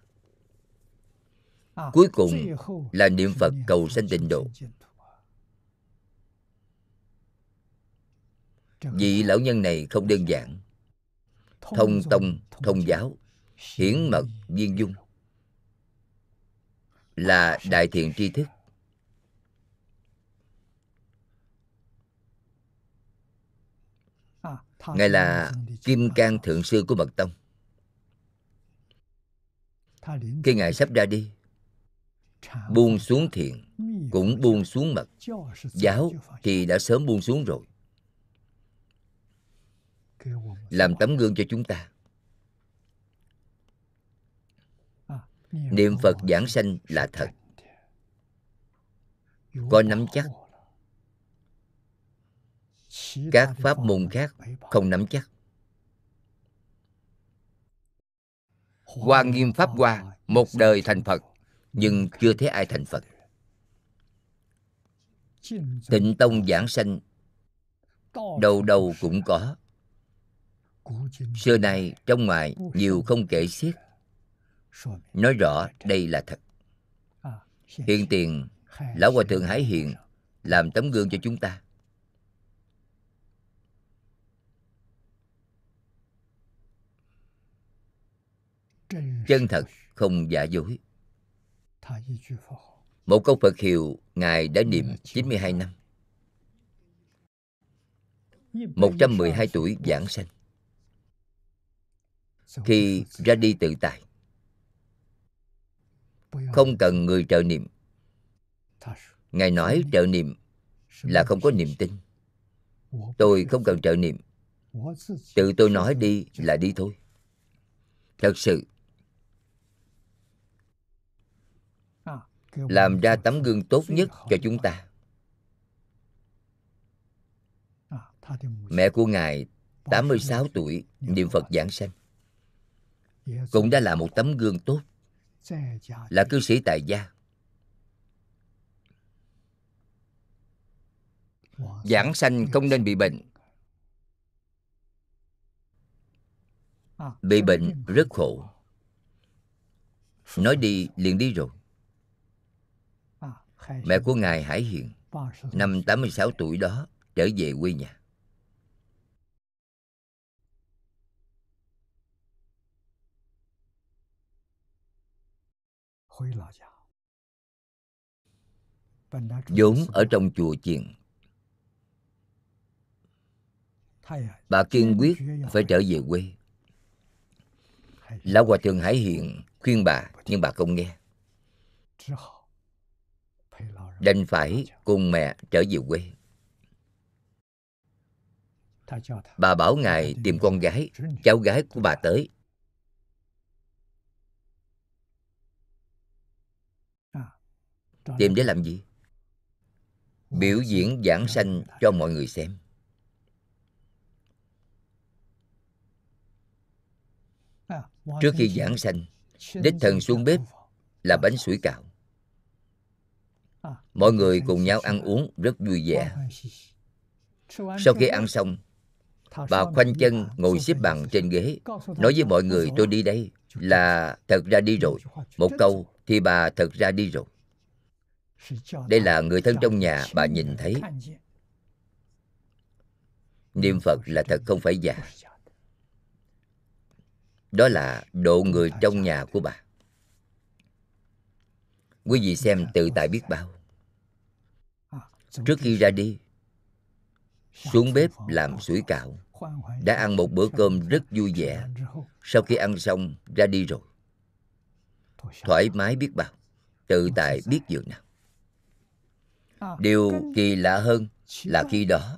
Cuối cùng là niệm Phật cầu sanh tịnh độ. Vị lão nhân này không đơn giản. Thông tông, thông giáo, hiển mật viên dung. Là đại thiện tri thức. Ngài là kim cang thượng sư của mật tông. Khi ngài sắp ra đi, buông xuống thiện cũng buông xuống mật. Giáo thì đã sớm buông xuống rồi. Làm tấm gương cho chúng ta. Niệm phật giảng sanh là thật. Có nắm chắc. Các pháp môn khác không nắm chắc. Hoa nghiêm pháp hoa, một đời thành phật, nhưng chưa thấy ai thành phật. Tịnh tông giảng sanh, đầu đầu cũng có. Xưa nay, trong ngoài nhiều không kể xiết nói rõ đây là thật. Hiện tiền lão hòa thượng hải hiện làm tấm gương cho chúng ta. Chân thật không giả dối. Một câu Phật hiệu Ngài đã niệm 92 năm. 112 tuổi giảng sanh. Khi ra đi tự tại không cần người trợ niệm. Ngài nói trợ niệm là không có niềm tin. Tôi không cần trợ niệm. Tự tôi nói đi là đi thôi. Thật sự, làm ra tấm gương tốt nhất cho chúng ta. Mẹ của ngài 86 tuổi, niệm Phật giảng sanh, cũng đã là một tấm gương tốt là cư sĩ tại gia. Giảng sanh không nên bị bệnh. Bị bệnh rất khổ. Nói đi, liền đi rồi. Mẹ của ngài hải hiền, năm 86 tuổi đó, trở về quê nhà. Vốn ở trong chùa chiền. Bà kiên quyết phải trở về quê. Lão hòa thượng hải hiền khuyên bà nhưng bà không nghe. Đành phải cùng mẹ trở về quê. Bà bảo ngài tìm con gái cháu gái của bà tới tìm để làm gì? Biểu diễn giảng sanh cho mọi người xem. Trước khi giảng sanh đích thần xuống bếp là bánh sủi cạo mọi người cùng nhau ăn uống rất vui vẻ. Sau khi ăn xong bà khoanh chân ngồi xếp bằng trên ghế nói với mọi người tôi đi đây là thật ra đi rồi. một câu thì bà thật ra đi rồi đây là người thân trong nhà bà nhìn thấy niệm phật là thật không phải giả. Đó là độ người trong nhà của bà. Quý vị xem tự tại biết bao. Trước khi ra đi xuống bếp làm sủi cạo đã ăn một bữa cơm rất vui vẻ sau khi ăn xong ra đi rồi. Thoải mái biết bao. Tự tại biết dường nào điều kỳ lạ hơn là khi đó.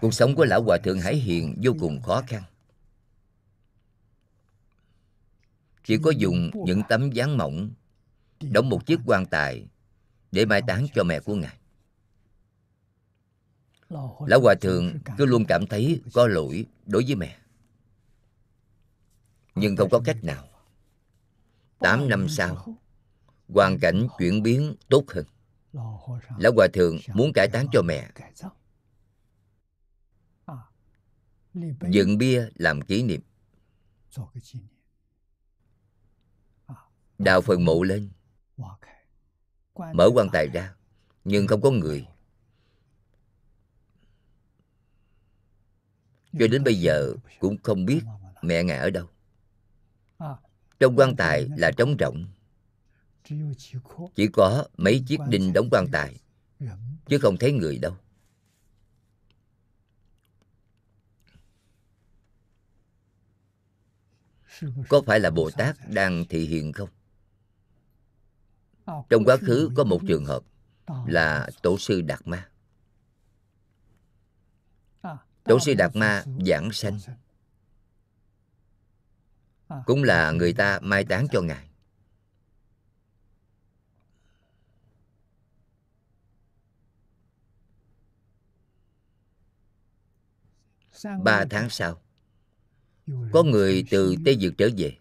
cuộc sống của lão hòa thượng hải hiền vô cùng khó khăn. Chỉ có dùng những tấm dáng mỏng đóng một chiếc quan tài để mai táng cho mẹ của ngài. Lão hòa thượng cứ luôn cảm thấy có lỗi đối với mẹ. Nhưng không có cách nào. Tám năm sau hoàn cảnh chuyển biến tốt hơn. Lão hòa thượng muốn cải táng cho mẹ. Dựng bia làm kỷ niệm. Đào phần mộ lên. Mở quan tài ra, nhưng không có người. Cho đến bây giờ cũng không biết mẹ ngài ở đâu. Trong quan tài là trống rỗng chỉ có mấy chiếc đinh đóng quan tài chứ không thấy người đâu. Có phải là bồ tát đang thị hiện không? Trong quá khứ có một trường hợp là tổ sư đạt ma. Tổ sư đạt ma giảng sanh. cũng là người ta mai táng cho ngài ba tháng sau có người từ tây dược trở về.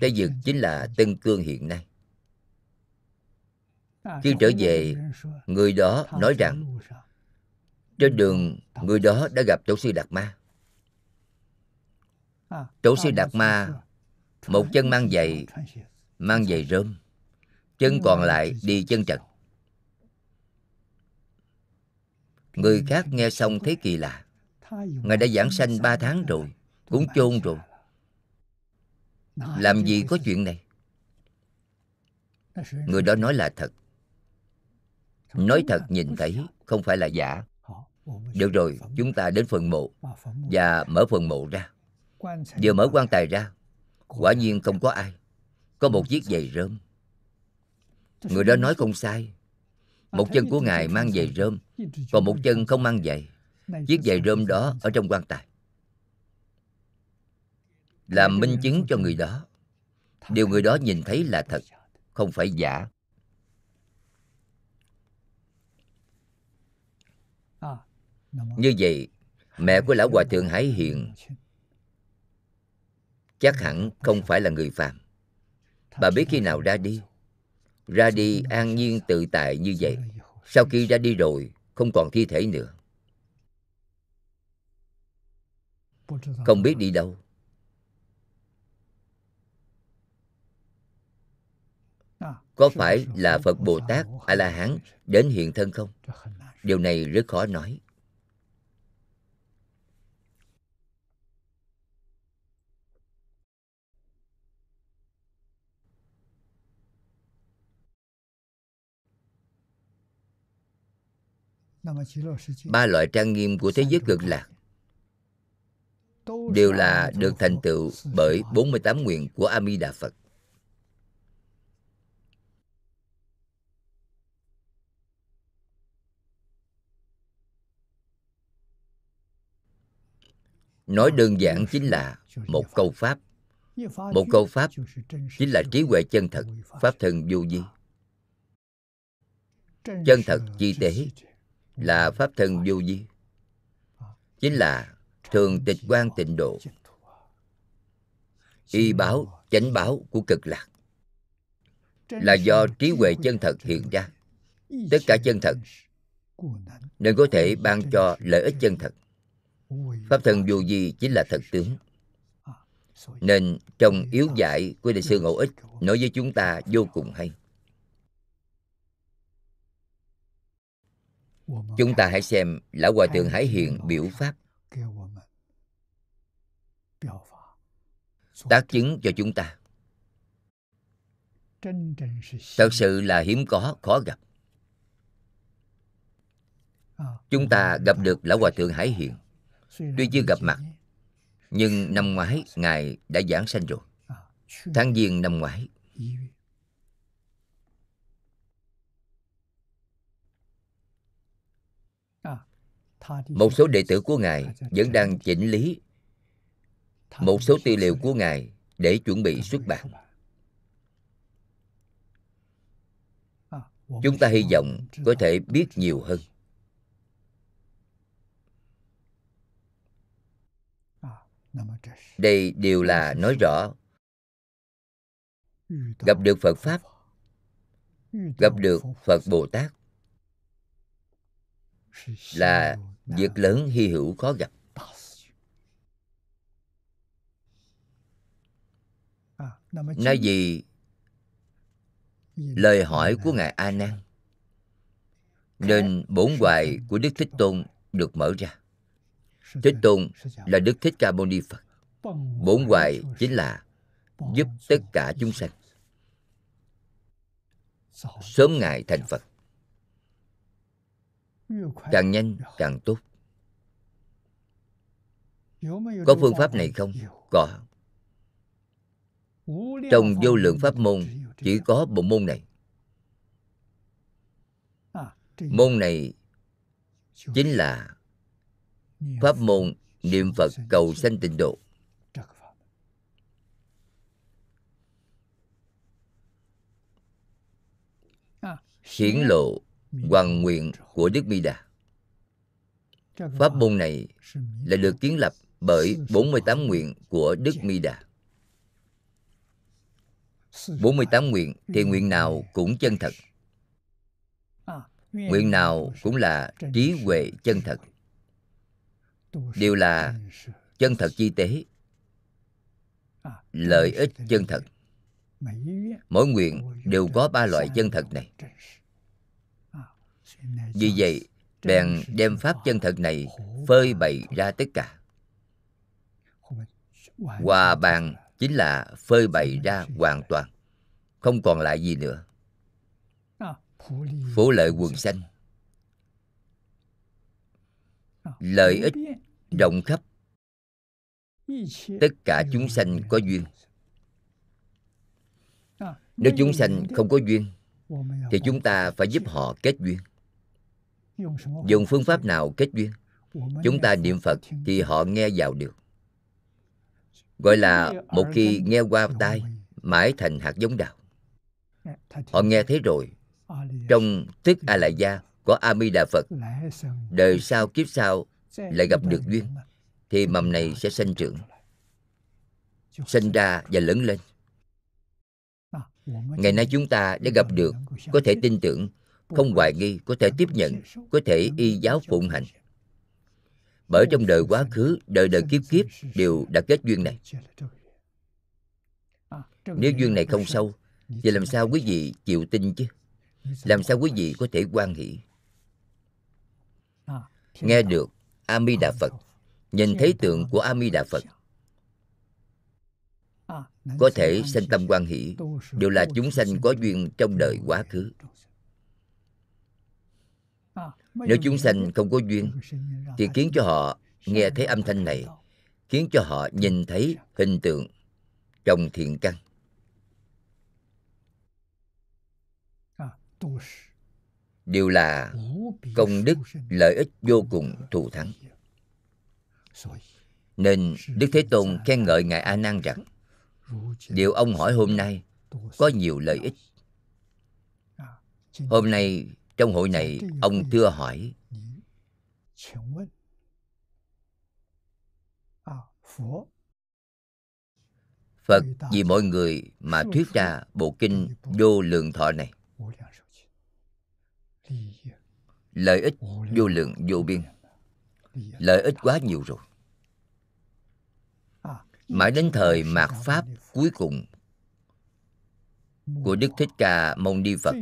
Tây dược chính là tân cương hiện nay. Khi trở về người đó nói rằng trên đường người đó đã gặp tổ sư đạt ma. Tổ sư đạt ma một chân mang giày mang giày rơm chân còn lại đi chân trần người khác nghe xong thấy kỳ lạ. Ngài đã giảng sanh ba tháng rồi, cũng chôn rồi. Làm gì có chuyện này? Người đó nói là thật. Nói thật nhìn thấy, không phải là giả. Được rồi, chúng ta đến phần mộ và mở phần mộ ra. Vừa mở quan tài ra, quả nhiên không có ai. Có một chiếc giày rơm người đó nói không sai một chân của ngài mang giày rơm còn một chân không mang giày chiếc giày rơm đó ở trong quan tài. Làm minh chứng cho người đó. Điều người đó nhìn thấy là thật, không phải giả. Như vậy, mẹ của lão hòa thượng hải Hiền chắc hẳn không phải là người phàm. Bà biết khi nào ra đi ra đi an nhiên tự tại như vậy. Sau khi ra đi rồi, không còn thi thể nữa. Không biết đi đâu. Có phải là phật bồ tát a la hán đến hiện thân không? Điều này rất khó nói. Ba loại trang nghiêm của thế giới cực lạc đều là được thành tựu bởi 48 nguyện của A Di Đà Phật. Nói đơn giản chính là một câu pháp. Một câu pháp chính là trí huệ chân thật, pháp thân vô vi. Chân thật chi tế là pháp thân vô vi. Chính là thường tịch quan tịnh độ. Y báo, chánh báo của cực lạc. Là do trí huệ chân thật hiện ra. Tất cả chân thật nên có thể ban cho lợi ích chân thật. Pháp thân vô vi chính là thật tướng. Nên trong yếu giải của đại sư ngẫu ích nói với chúng ta vô cùng hay. Chúng ta hãy xem lão hòa thượng hải hiền biểu pháp. Tác chứng cho chúng ta. Thật sự là hiếm có khó gặp. Chúng ta gặp được lão hòa thượng hải hiện tuy chưa gặp mặt nhưng năm ngoái ngài đã giảng sanh rồi. tháng giêng năm ngoái một số đệ tử của ngài vẫn đang chỉnh lý một số tư liệu của ngài để chuẩn bị xuất bản. Chúng ta hy vọng có thể biết nhiều hơn. Đây đều là nói rõ. Gặp được phật pháp, gặp được phật bồ tát là việc lớn hy hữu khó gặp. Nói gì? Lời hỏi của ngài a nan. Nên bổn hoài của đức thích tôn được mở ra. Thích tôn là đức thích ca mâu ni phật. Bổn hoài chính là giúp tất cả chúng sanh. Sớm ngài thành phật càng nhanh, càng tốt. Có phương pháp này không? Có. Trong vô lượng pháp môn, chỉ có bộ môn này. Môn này chính là pháp môn niệm phật cầu sanh tịnh độ. Hiển lộ hoàng nguyện của đức Bi đà. Pháp môn này là được kiến lập bởi 48 nguyện của đức mi đà. 48 nguyện thì nguyện nào cũng chân thật. Nguyện nào cũng là trí huệ chân thật. Đều là chân thật chi tế, Lợi ích chân thật. Mỗi nguyện đều có ba loại chân thật này. Vì vậy, bèn đem pháp chân thật này phơi bày ra tất cả. Hòa bàn chính là phơi bày ra hoàn toàn không còn lại gì nữa. Phổ lợi quần sanh. Lợi ích rộng khắp. Tất cả chúng sanh có duyên. Nếu chúng sanh không có duyên thì chúng ta phải giúp họ kết duyên dùng phương pháp nào kết duyên? Chúng ta niệm phật thì họ nghe vào được. Gọi là một khi nghe qua tai, mãi thành hạt giống đạo. Họ nghe thấy rồi. Trong tức a la gia có a mi đà phật, đời sau kiếp sau lại gặp được duyên, thì mầm này sẽ sinh trưởng sinh ra và lớn lên. Ngày nay chúng ta đã gặp được, có thể tin tưởng không hoài nghi có thể tiếp nhận, có thể y giáo phụng hành. Bởi trong đời quá khứ, đời đời kiếp kiếp đều đã kết duyên này. Nếu duyên này không sâu, thì làm sao quý vị chịu tin chứ? Làm sao quý vị có thể quan hỷ? Nghe được a di đà phật, nhìn thấy tượng của a di đà phật, có thể sinh tâm quan hỷ, đều là chúng sanh có duyên trong đời quá khứ nếu chúng sanh không có duyên thì khiến cho họ nghe thấy âm thanh này khiến cho họ nhìn thấy hình tượng trong thiện căn. Đều là công đức lợi ích vô cùng thù thắng. Nên đức thế tôn khen ngợi ngài a nan rằng điều ông hỏi hôm nay có nhiều lợi ích. Hôm nay trong hội này ông thưa hỏi. phật vì mọi người mà thuyết ra bộ kinh vô lượng thọ này. Lợi ích vô lượng vô biên. lợi ích quá nhiều rồi. Mãi đến thời mạt pháp cuối cùng của đức thích ca mâu ni phật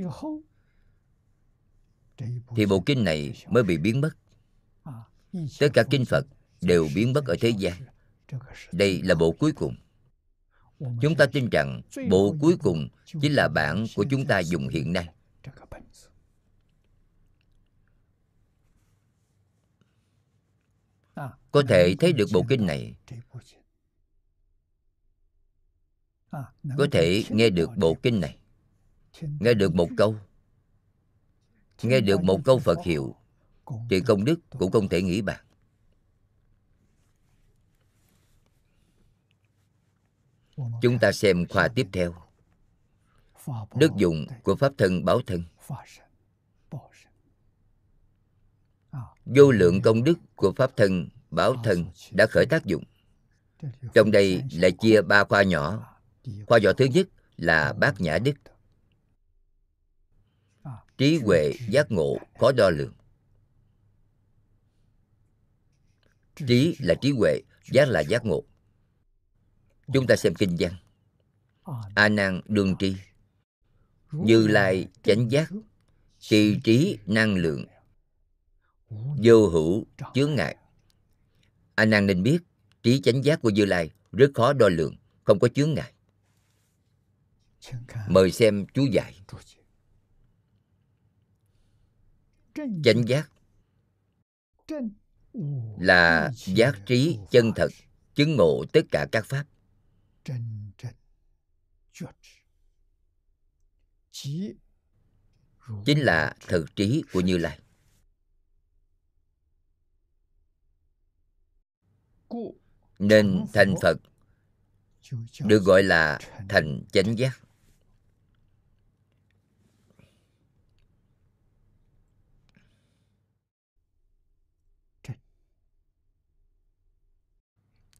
thì bộ kinh này mới bị biến mất. Tất cả kinh phật đều biến mất ở thế gian. Đây là bộ cuối cùng. Chúng ta tin rằng bộ cuối cùng chính là bản của chúng ta dùng hiện nay. Có thể thấy được bộ kinh này. Có thể nghe được bộ kinh này. Nghe được một câu nghe được một câu phật hiệu thì công đức cũng không thể nghĩ bàn. Chúng ta xem khoa tiếp theo. Đức dụng của pháp thân báo thân. Vô lượng công đức của pháp thân báo thân đã khởi tác dụng. Trong đây lại chia ba khoa nhỏ. Khoa nhỏ thứ nhất là bát nhã đức trí huệ giác ngộ khó đo lường. Trí là trí huệ, giác là giác ngộ. Chúng ta xem kinh văn. A nan đương tri. Như lai chánh giác, kỳ trí năng lượng. Vô hữu chướng ngại. A nan nên biết, trí chánh giác của như lai rất khó đo lường, không có chướng ngại. Mời xem chú giải chánh giác. Là giác trí chân thật chứng ngộ tất cả các pháp. Chính là thực trí của như lai. Nên thành phật được gọi là thành chánh giác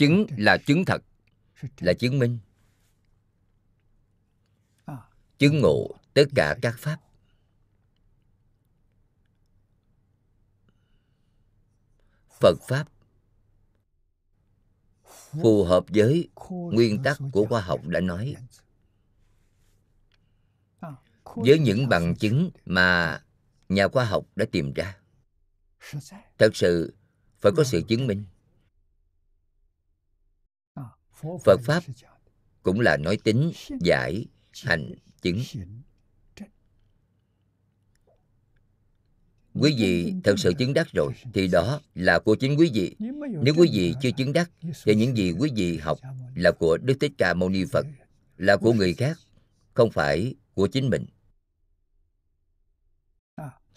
chứng là chứng thật là chứng minh. Chứng ngộ tất cả các pháp. Phật pháp phù hợp với nguyên tắc của khoa học đã nói. Với những bằng chứng mà nhà khoa học đã tìm ra. Thật sự phải có sự chứng minh phật pháp cũng là nói tính, giải, hành, chứng. Quý vị thật sự chứng đắc rồi, thì đó là của chính quý vị. Nếu quý vị chưa chứng đắc, thì những gì quý vị học là của đức thích ca mâu ni phật, là của người khác, không phải của chính mình.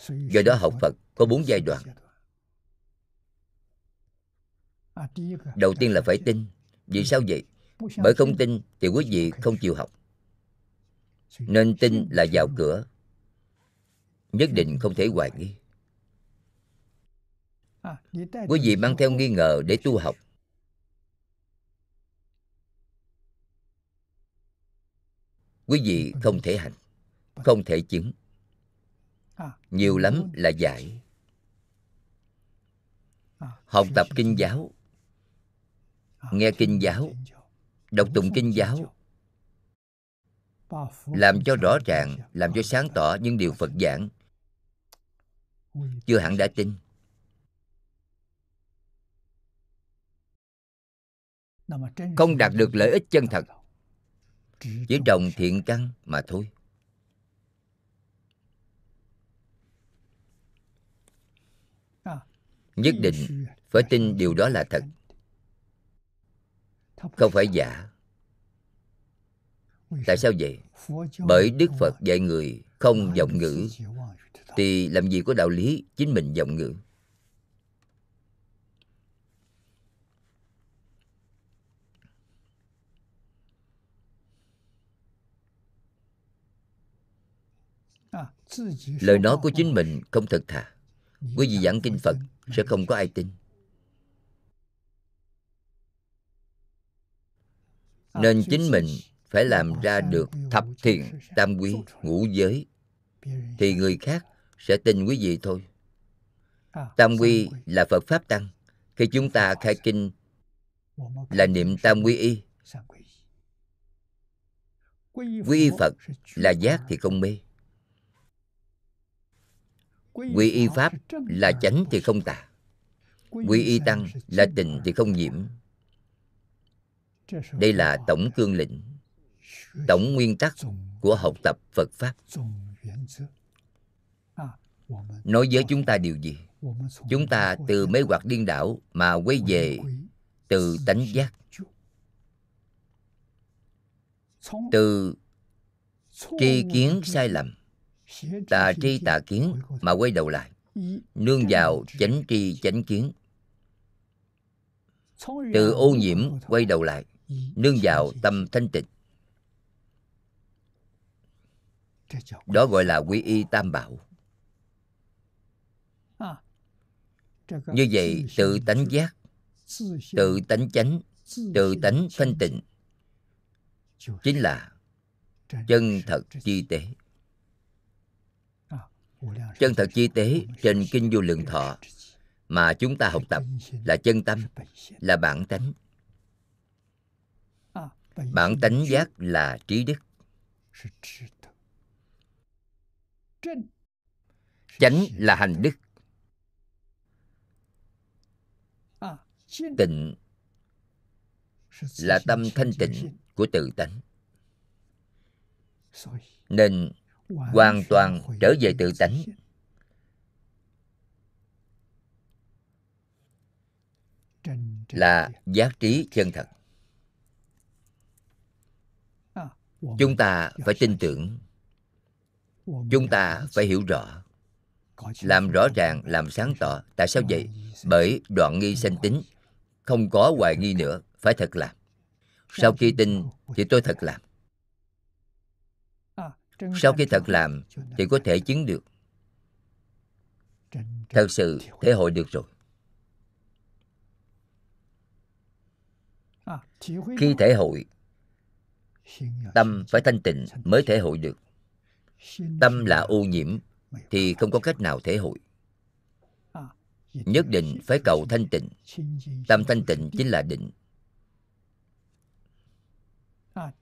Do đó học phật có bốn giai đoạn. Đầu tiên là phải tin vì sao vậy? Bởi không tin thì quý vị không chịu học. Nên tin là vào cửa. Nhất định không thể hoài nghi. Quý vị mang theo nghi ngờ để tu học. Quý vị không thể hành, không thể chứng. Nhiều lắm là giải. Học tập kinh giáo nghe kinh giáo. Đọc tụng kinh giáo. Làm cho rõ ràng, làm cho sáng tỏ những điều phật giảng. Chưa hẳn đã tin. Không đạt được lợi ích chân thật. Chỉ trồng thiện căn mà thôi. Nhất định phải tin điều đó là thật không phải giả. Tại sao vậy? Bởi đức phật dạy người không vọng ngữ. Thì làm gì có đạo lý chính mình vọng ngữ? Lời nói của chính mình không thật thà. Quý vị giảng kinh phật sẽ không có ai tin nên chính mình phải làm ra được thập thiện tam quy ngũ giới. Thì người khác sẽ tin quý vị thôi. Tam quy là phật pháp tăng. Khi chúng ta khai kinh là niệm tam quy y. Quy y phật là giác thì không mê. Quy y pháp là chánh thì không tà. Quy y tăng là tình thì không nhiễm đây là tổng cương lĩnh tổng nguyên tắc của học tập phật pháp. Nói với chúng ta điều gì? chúng ta từ mê hoặc điên đảo mà quay về từ tánh giác. Từ tri kiến sai lầm tà tri tà kiến mà quay đầu lại nương vào chánh tri chánh kiến. Từ ô nhiễm quay đầu lại nương vào tâm thanh tịnh. Đó gọi là quy y tam bảo. Như vậy, tự tánh giác, tự tánh chánh, tự tánh thanh tịnh chính là chân thật chi tế. Chân thật chi tế trên kinh vô lượng thọ mà chúng ta học tập là chân tâm, là bản tánh bản tánh giác là trí đức. Chánh là hành đức. Tịnh là tâm thanh tịnh của tự tánh. Nên hoàn toàn trở về tự tánh. Là giác trí chân thật chúng ta phải tin tưởng. Chúng ta phải hiểu rõ. Làm rõ ràng, làm sáng tỏ. Tại sao vậy? Bởi đoạn nghi sanh tính. Không có hoài nghi nữa. Phải thật làm. Sau khi tin, thì tôi thật làm. Sau khi thật làm, thì có thể chứng được. Thật sự thể hội được rồi. Khi thể hội tâm phải thanh tịnh mới thể hội được. Tâm là ô nhiễm thì không có cách nào thể hội. Nhất định phải cầu thanh tịnh. Tâm thanh tịnh chính là định.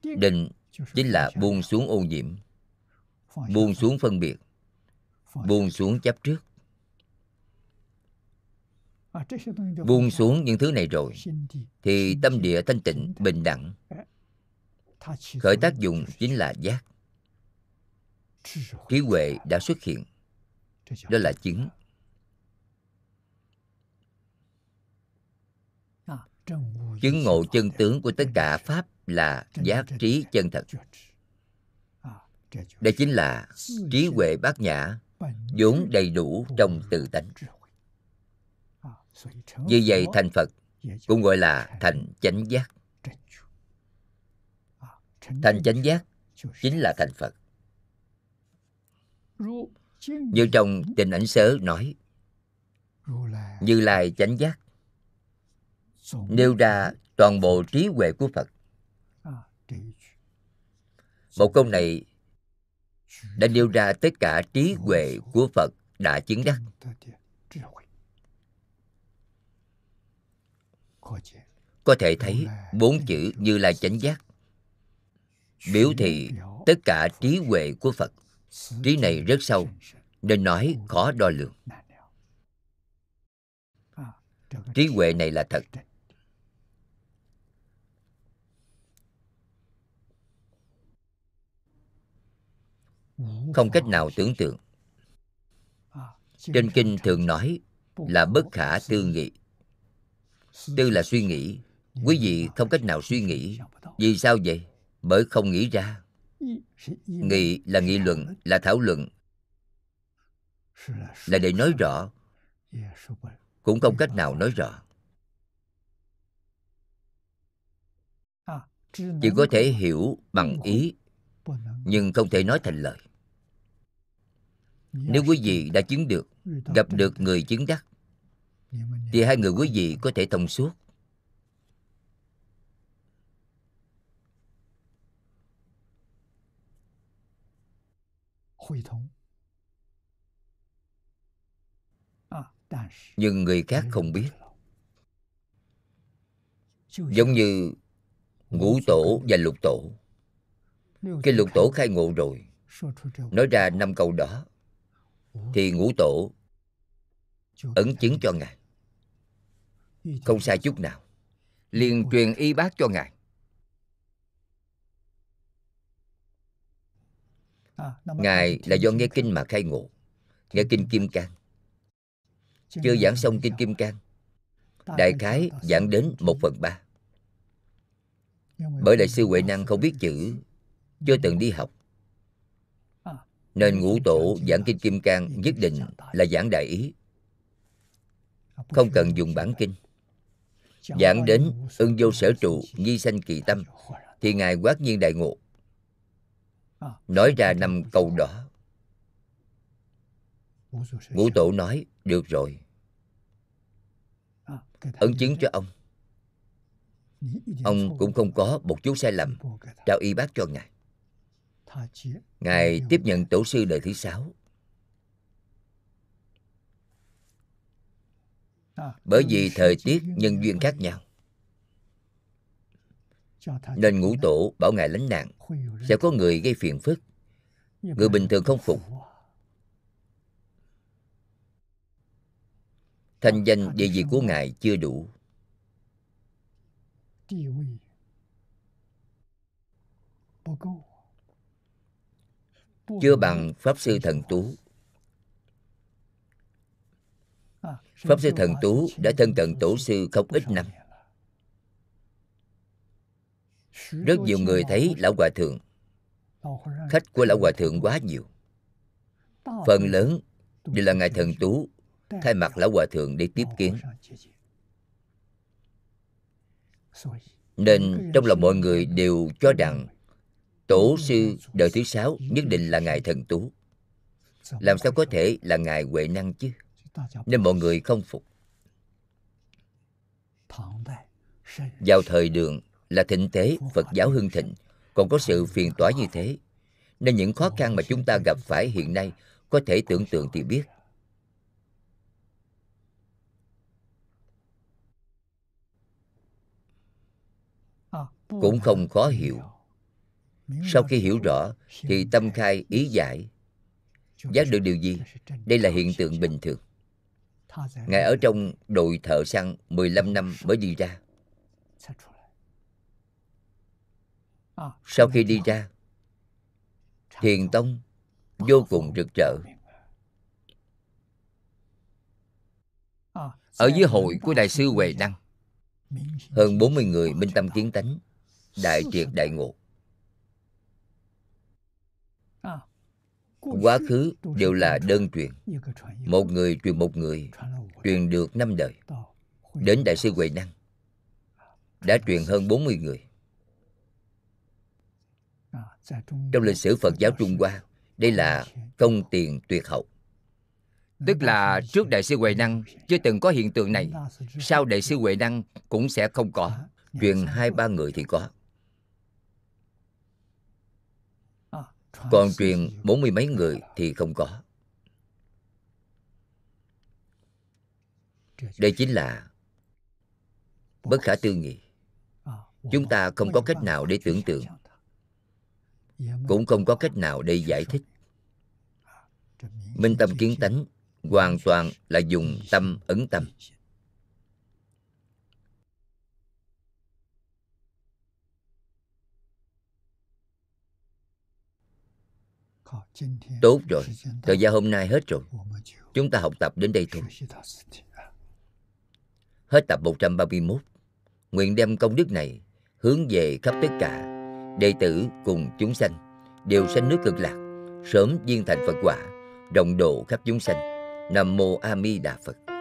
Định chính là buông xuống ô nhiễm, buông xuống phân biệt, buông xuống chấp trước. Buông xuống những thứ này rồi thì tâm địa thanh tịnh, bình đẳng khởi tác dụng chính là giác. Trí huệ đã xuất hiện. Đó là chứng. Chứng ngộ chân tướng của tất cả pháp là giác trí chân thật. Đây chính là trí huệ bát nhã, vốn đầy đủ trong tự tánh. Vì vậy thành phật cũng gọi là thành chánh giác thành chánh giác chính là thành phật. Như trong tình ảnh sớ nói, như lai chánh giác nêu ra toàn bộ trí huệ của phật. Một câu này đã nêu ra tất cả trí huệ của phật đã chứng đắc. Có thể thấy bốn chữ như là chánh giác biểu thị tất cả trí huệ của phật. Trí này rất sâu nên nói khó đo lường. Trí huệ này là thật. Không cách nào tưởng tượng. Trên kinh thường nói là bất khả tư nghị. Tư là suy nghĩ. Quý vị không cách nào suy nghĩ. Vì sao vậy bởi không nghĩ ra. Nghị là nghị luận, là thảo luận. Là để nói rõ. Cũng không cách nào nói rõ. Chỉ có thể hiểu bằng ý, nhưng không thể nói thành lời. Nếu quý vị đã chứng được, gặp được người chứng đắc, thì hai người quý vị có thể thông suốt. Nhưng người khác không biết。giống như ngũ tổ và lục tổ。khi lục tổ khai ngộ rồi。nói ra năm câu đó thì ngũ tổ ấn chứng cho ngài。không sai chút nào liền truyền y bác cho ngài ngài là do nghe kinh mà khai ngộ nghe kinh kim cang. Chưa giảng xong kinh kim cang đại khái giảng đến một phần ba. Bởi đại sư huệ năng không biết chữ chưa từng đi học. Nên ngũ tổ giảng kinh kim cang nhất định là giảng đại ý. Không cần dùng bản kinh. Giảng đến ưng vô sở trụ nhi sanh kỳ tâm. Thì ngài quát nhiên đại ngộ nói ra năm câu đó. Ngũ tổ nói, được rồi. Ấn chứng cho ông. Ông cũng không có một chút sai lầm. Trao y bác cho ngài. Ngài tiếp nhận tổ sư đời thứ sáu. Bởi vì thời tiết nhân duyên khác nhau nên ngũ tổ bảo ngài lánh nạn. Sẽ có người gây phiền phức. Người bình thường không phục. Thanh danh địa vị của ngài. chưa đủ. Chưa bằng pháp sư thần tú. Pháp sư thần tú đã thân cận tổ sư không ít năm rất nhiều người thấy lão hòa thượng khách của lão hòa thượng quá nhiều. phần lớn đều là ngài thần tú thay mặt lão hòa thượng để tiếp kiến. nên trong lòng mọi người đều cho rằng tổ sư đời thứ sáu nhất định là ngài thần tú. làm sao có thể là ngài huệ năng chứ? nên mọi người không phục. vào thời đường là thịnh thế, phật giáo hưng thịnh, còn có sự phiền toái như thế. Nên những khó khăn mà chúng ta gặp phải hiện nay có thể tưởng tượng thì biết. Cũng không khó hiểu. Sau khi hiểu rõ, thì tâm khai ý giải. Giác được điều gì? Đây là hiện tượng bình thường. Ngài ở trong đội thợ săn 15 năm mới đi ra sau khi đi ra thiền tông vô cùng rực rỡ. Ở dưới hội của đại sư huệ năng hơn 40 người minh tâm kiến tánh đại triệt đại ngộ. Quá khứ đều là đơn truyền. một người truyền một người truyền được năm đời. Đến đại sư huệ năng đã truyền hơn 40 người trong lịch sử Phật giáo Trung Hoa, đây là công tiền tuyệt hậu. Tức là trước Đại sư Huệ Năng chưa từng có hiện tượng này, sau Đại sư Huệ Năng cũng sẽ không có. Truyền hai ba người thì có. Còn truyền bốn mươi mấy người thì không có. Đây chính là bất khả tư nghị. Chúng ta không có cách nào để tưởng tượng, cũng không có cách nào để giải thích. Minh tâm kiến tánh hoàn toàn là dùng tâm ấn tâm. Tốt rồi, thời gian hôm nay hết rồi. Chúng ta học tập đến đây thôi. Hết tập 131. Nguyện đem công đức này hướng về khắp tất cả đệ tử cùng chúng sanh đều sanh nước cực lạc, sớm viên thành Phật quả, rộng độ khắp chúng sanh. Nam mô A Di Đà Phật.